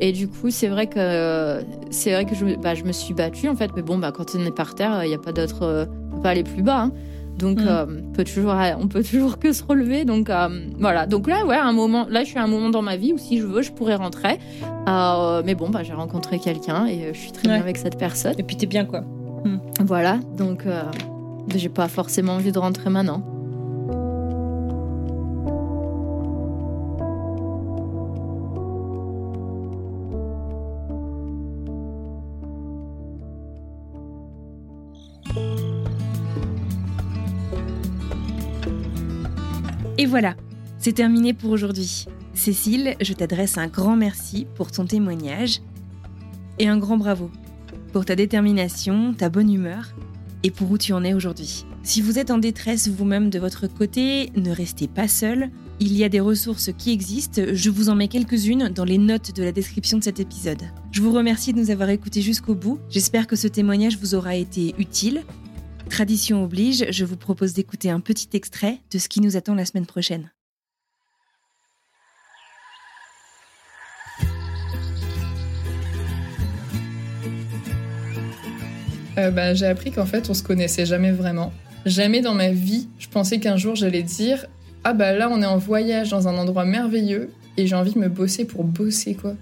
Et du coup, c'est vrai que c'est vrai que je, bah, je me suis battue en fait. Mais bon, bah quand on est par terre, il n'y a pas d'autre, on peut pas aller plus bas. Hein. Donc, mm. euh, on, peut toujours, on peut toujours que se relever. Donc, euh, voilà. Donc là, ouais, un moment, là, je suis à un moment dans ma vie où si je veux, je pourrais rentrer. Euh, mais bon, bah, j'ai rencontré quelqu'un et je suis très bien avec cette personne. Et puis, t'es bien, quoi. Mm. Voilà. Donc, j'ai pas forcément envie de rentrer maintenant. Et voilà, c'est terminé pour aujourd'hui. Cécile, je t'adresse un grand merci pour ton témoignage et un grand bravo pour ta détermination, ta bonne humeur et pour où tu en es aujourd'hui. Si vous êtes en détresse vous-même de votre côté, ne restez pas seul. Il y a des ressources qui existent, je vous en mets quelques-unes dans les notes de la description de cet épisode. Je vous remercie de nous avoir écoutés jusqu'au bout, j'espère que ce témoignage vous aura été utile Tradition oblige, je vous propose d'écouter un petit extrait de ce qui nous attend la semaine prochaine. Euh, bah, j'ai appris qu'en fait on se connaissait jamais vraiment. Jamais dans ma vie, je pensais qu'un jour j'allais dire Ah bah là on est en voyage dans un endroit merveilleux et j'ai envie de me bosser pour bosser quoi.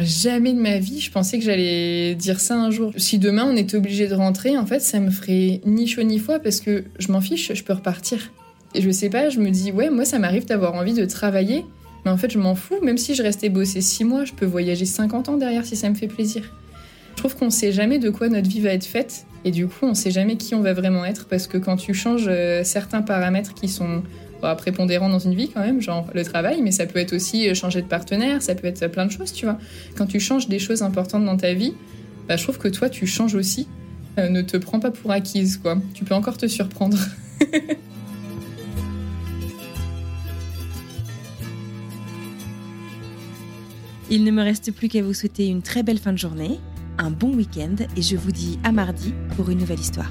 Jamais de ma vie, je pensais que j'allais dire ça un jour. Si demain on était obligé de rentrer, en fait, ça me ferait ni chaud ni froid parce que je m'en fiche, je peux repartir. Et je sais pas, je me dis, ouais, moi ça m'arrive d'avoir envie de travailler, mais en fait, je m'en fous. Même si je restais bosser 6 mois, je peux voyager 50 ans derrière si ça me fait plaisir. Je trouve qu'on sait jamais de quoi notre vie va être faite, et du coup, on sait jamais qui on va vraiment être parce que quand tu changes euh, certains paramètres qui sont prépondérant dans une vie quand même, genre le travail, mais ça peut être aussi euh, changer de partenaire, ça peut être plein de choses, tu vois. Quand tu changes des choses importantes dans ta vie, bah, je trouve que toi, tu changes aussi. Euh, ne te prends pas pour acquise, quoi. Tu peux encore te surprendre. Il ne me reste plus qu'à vous souhaiter une très belle fin de journée, un bon week-end et je vous dis à mardi pour une nouvelle histoire.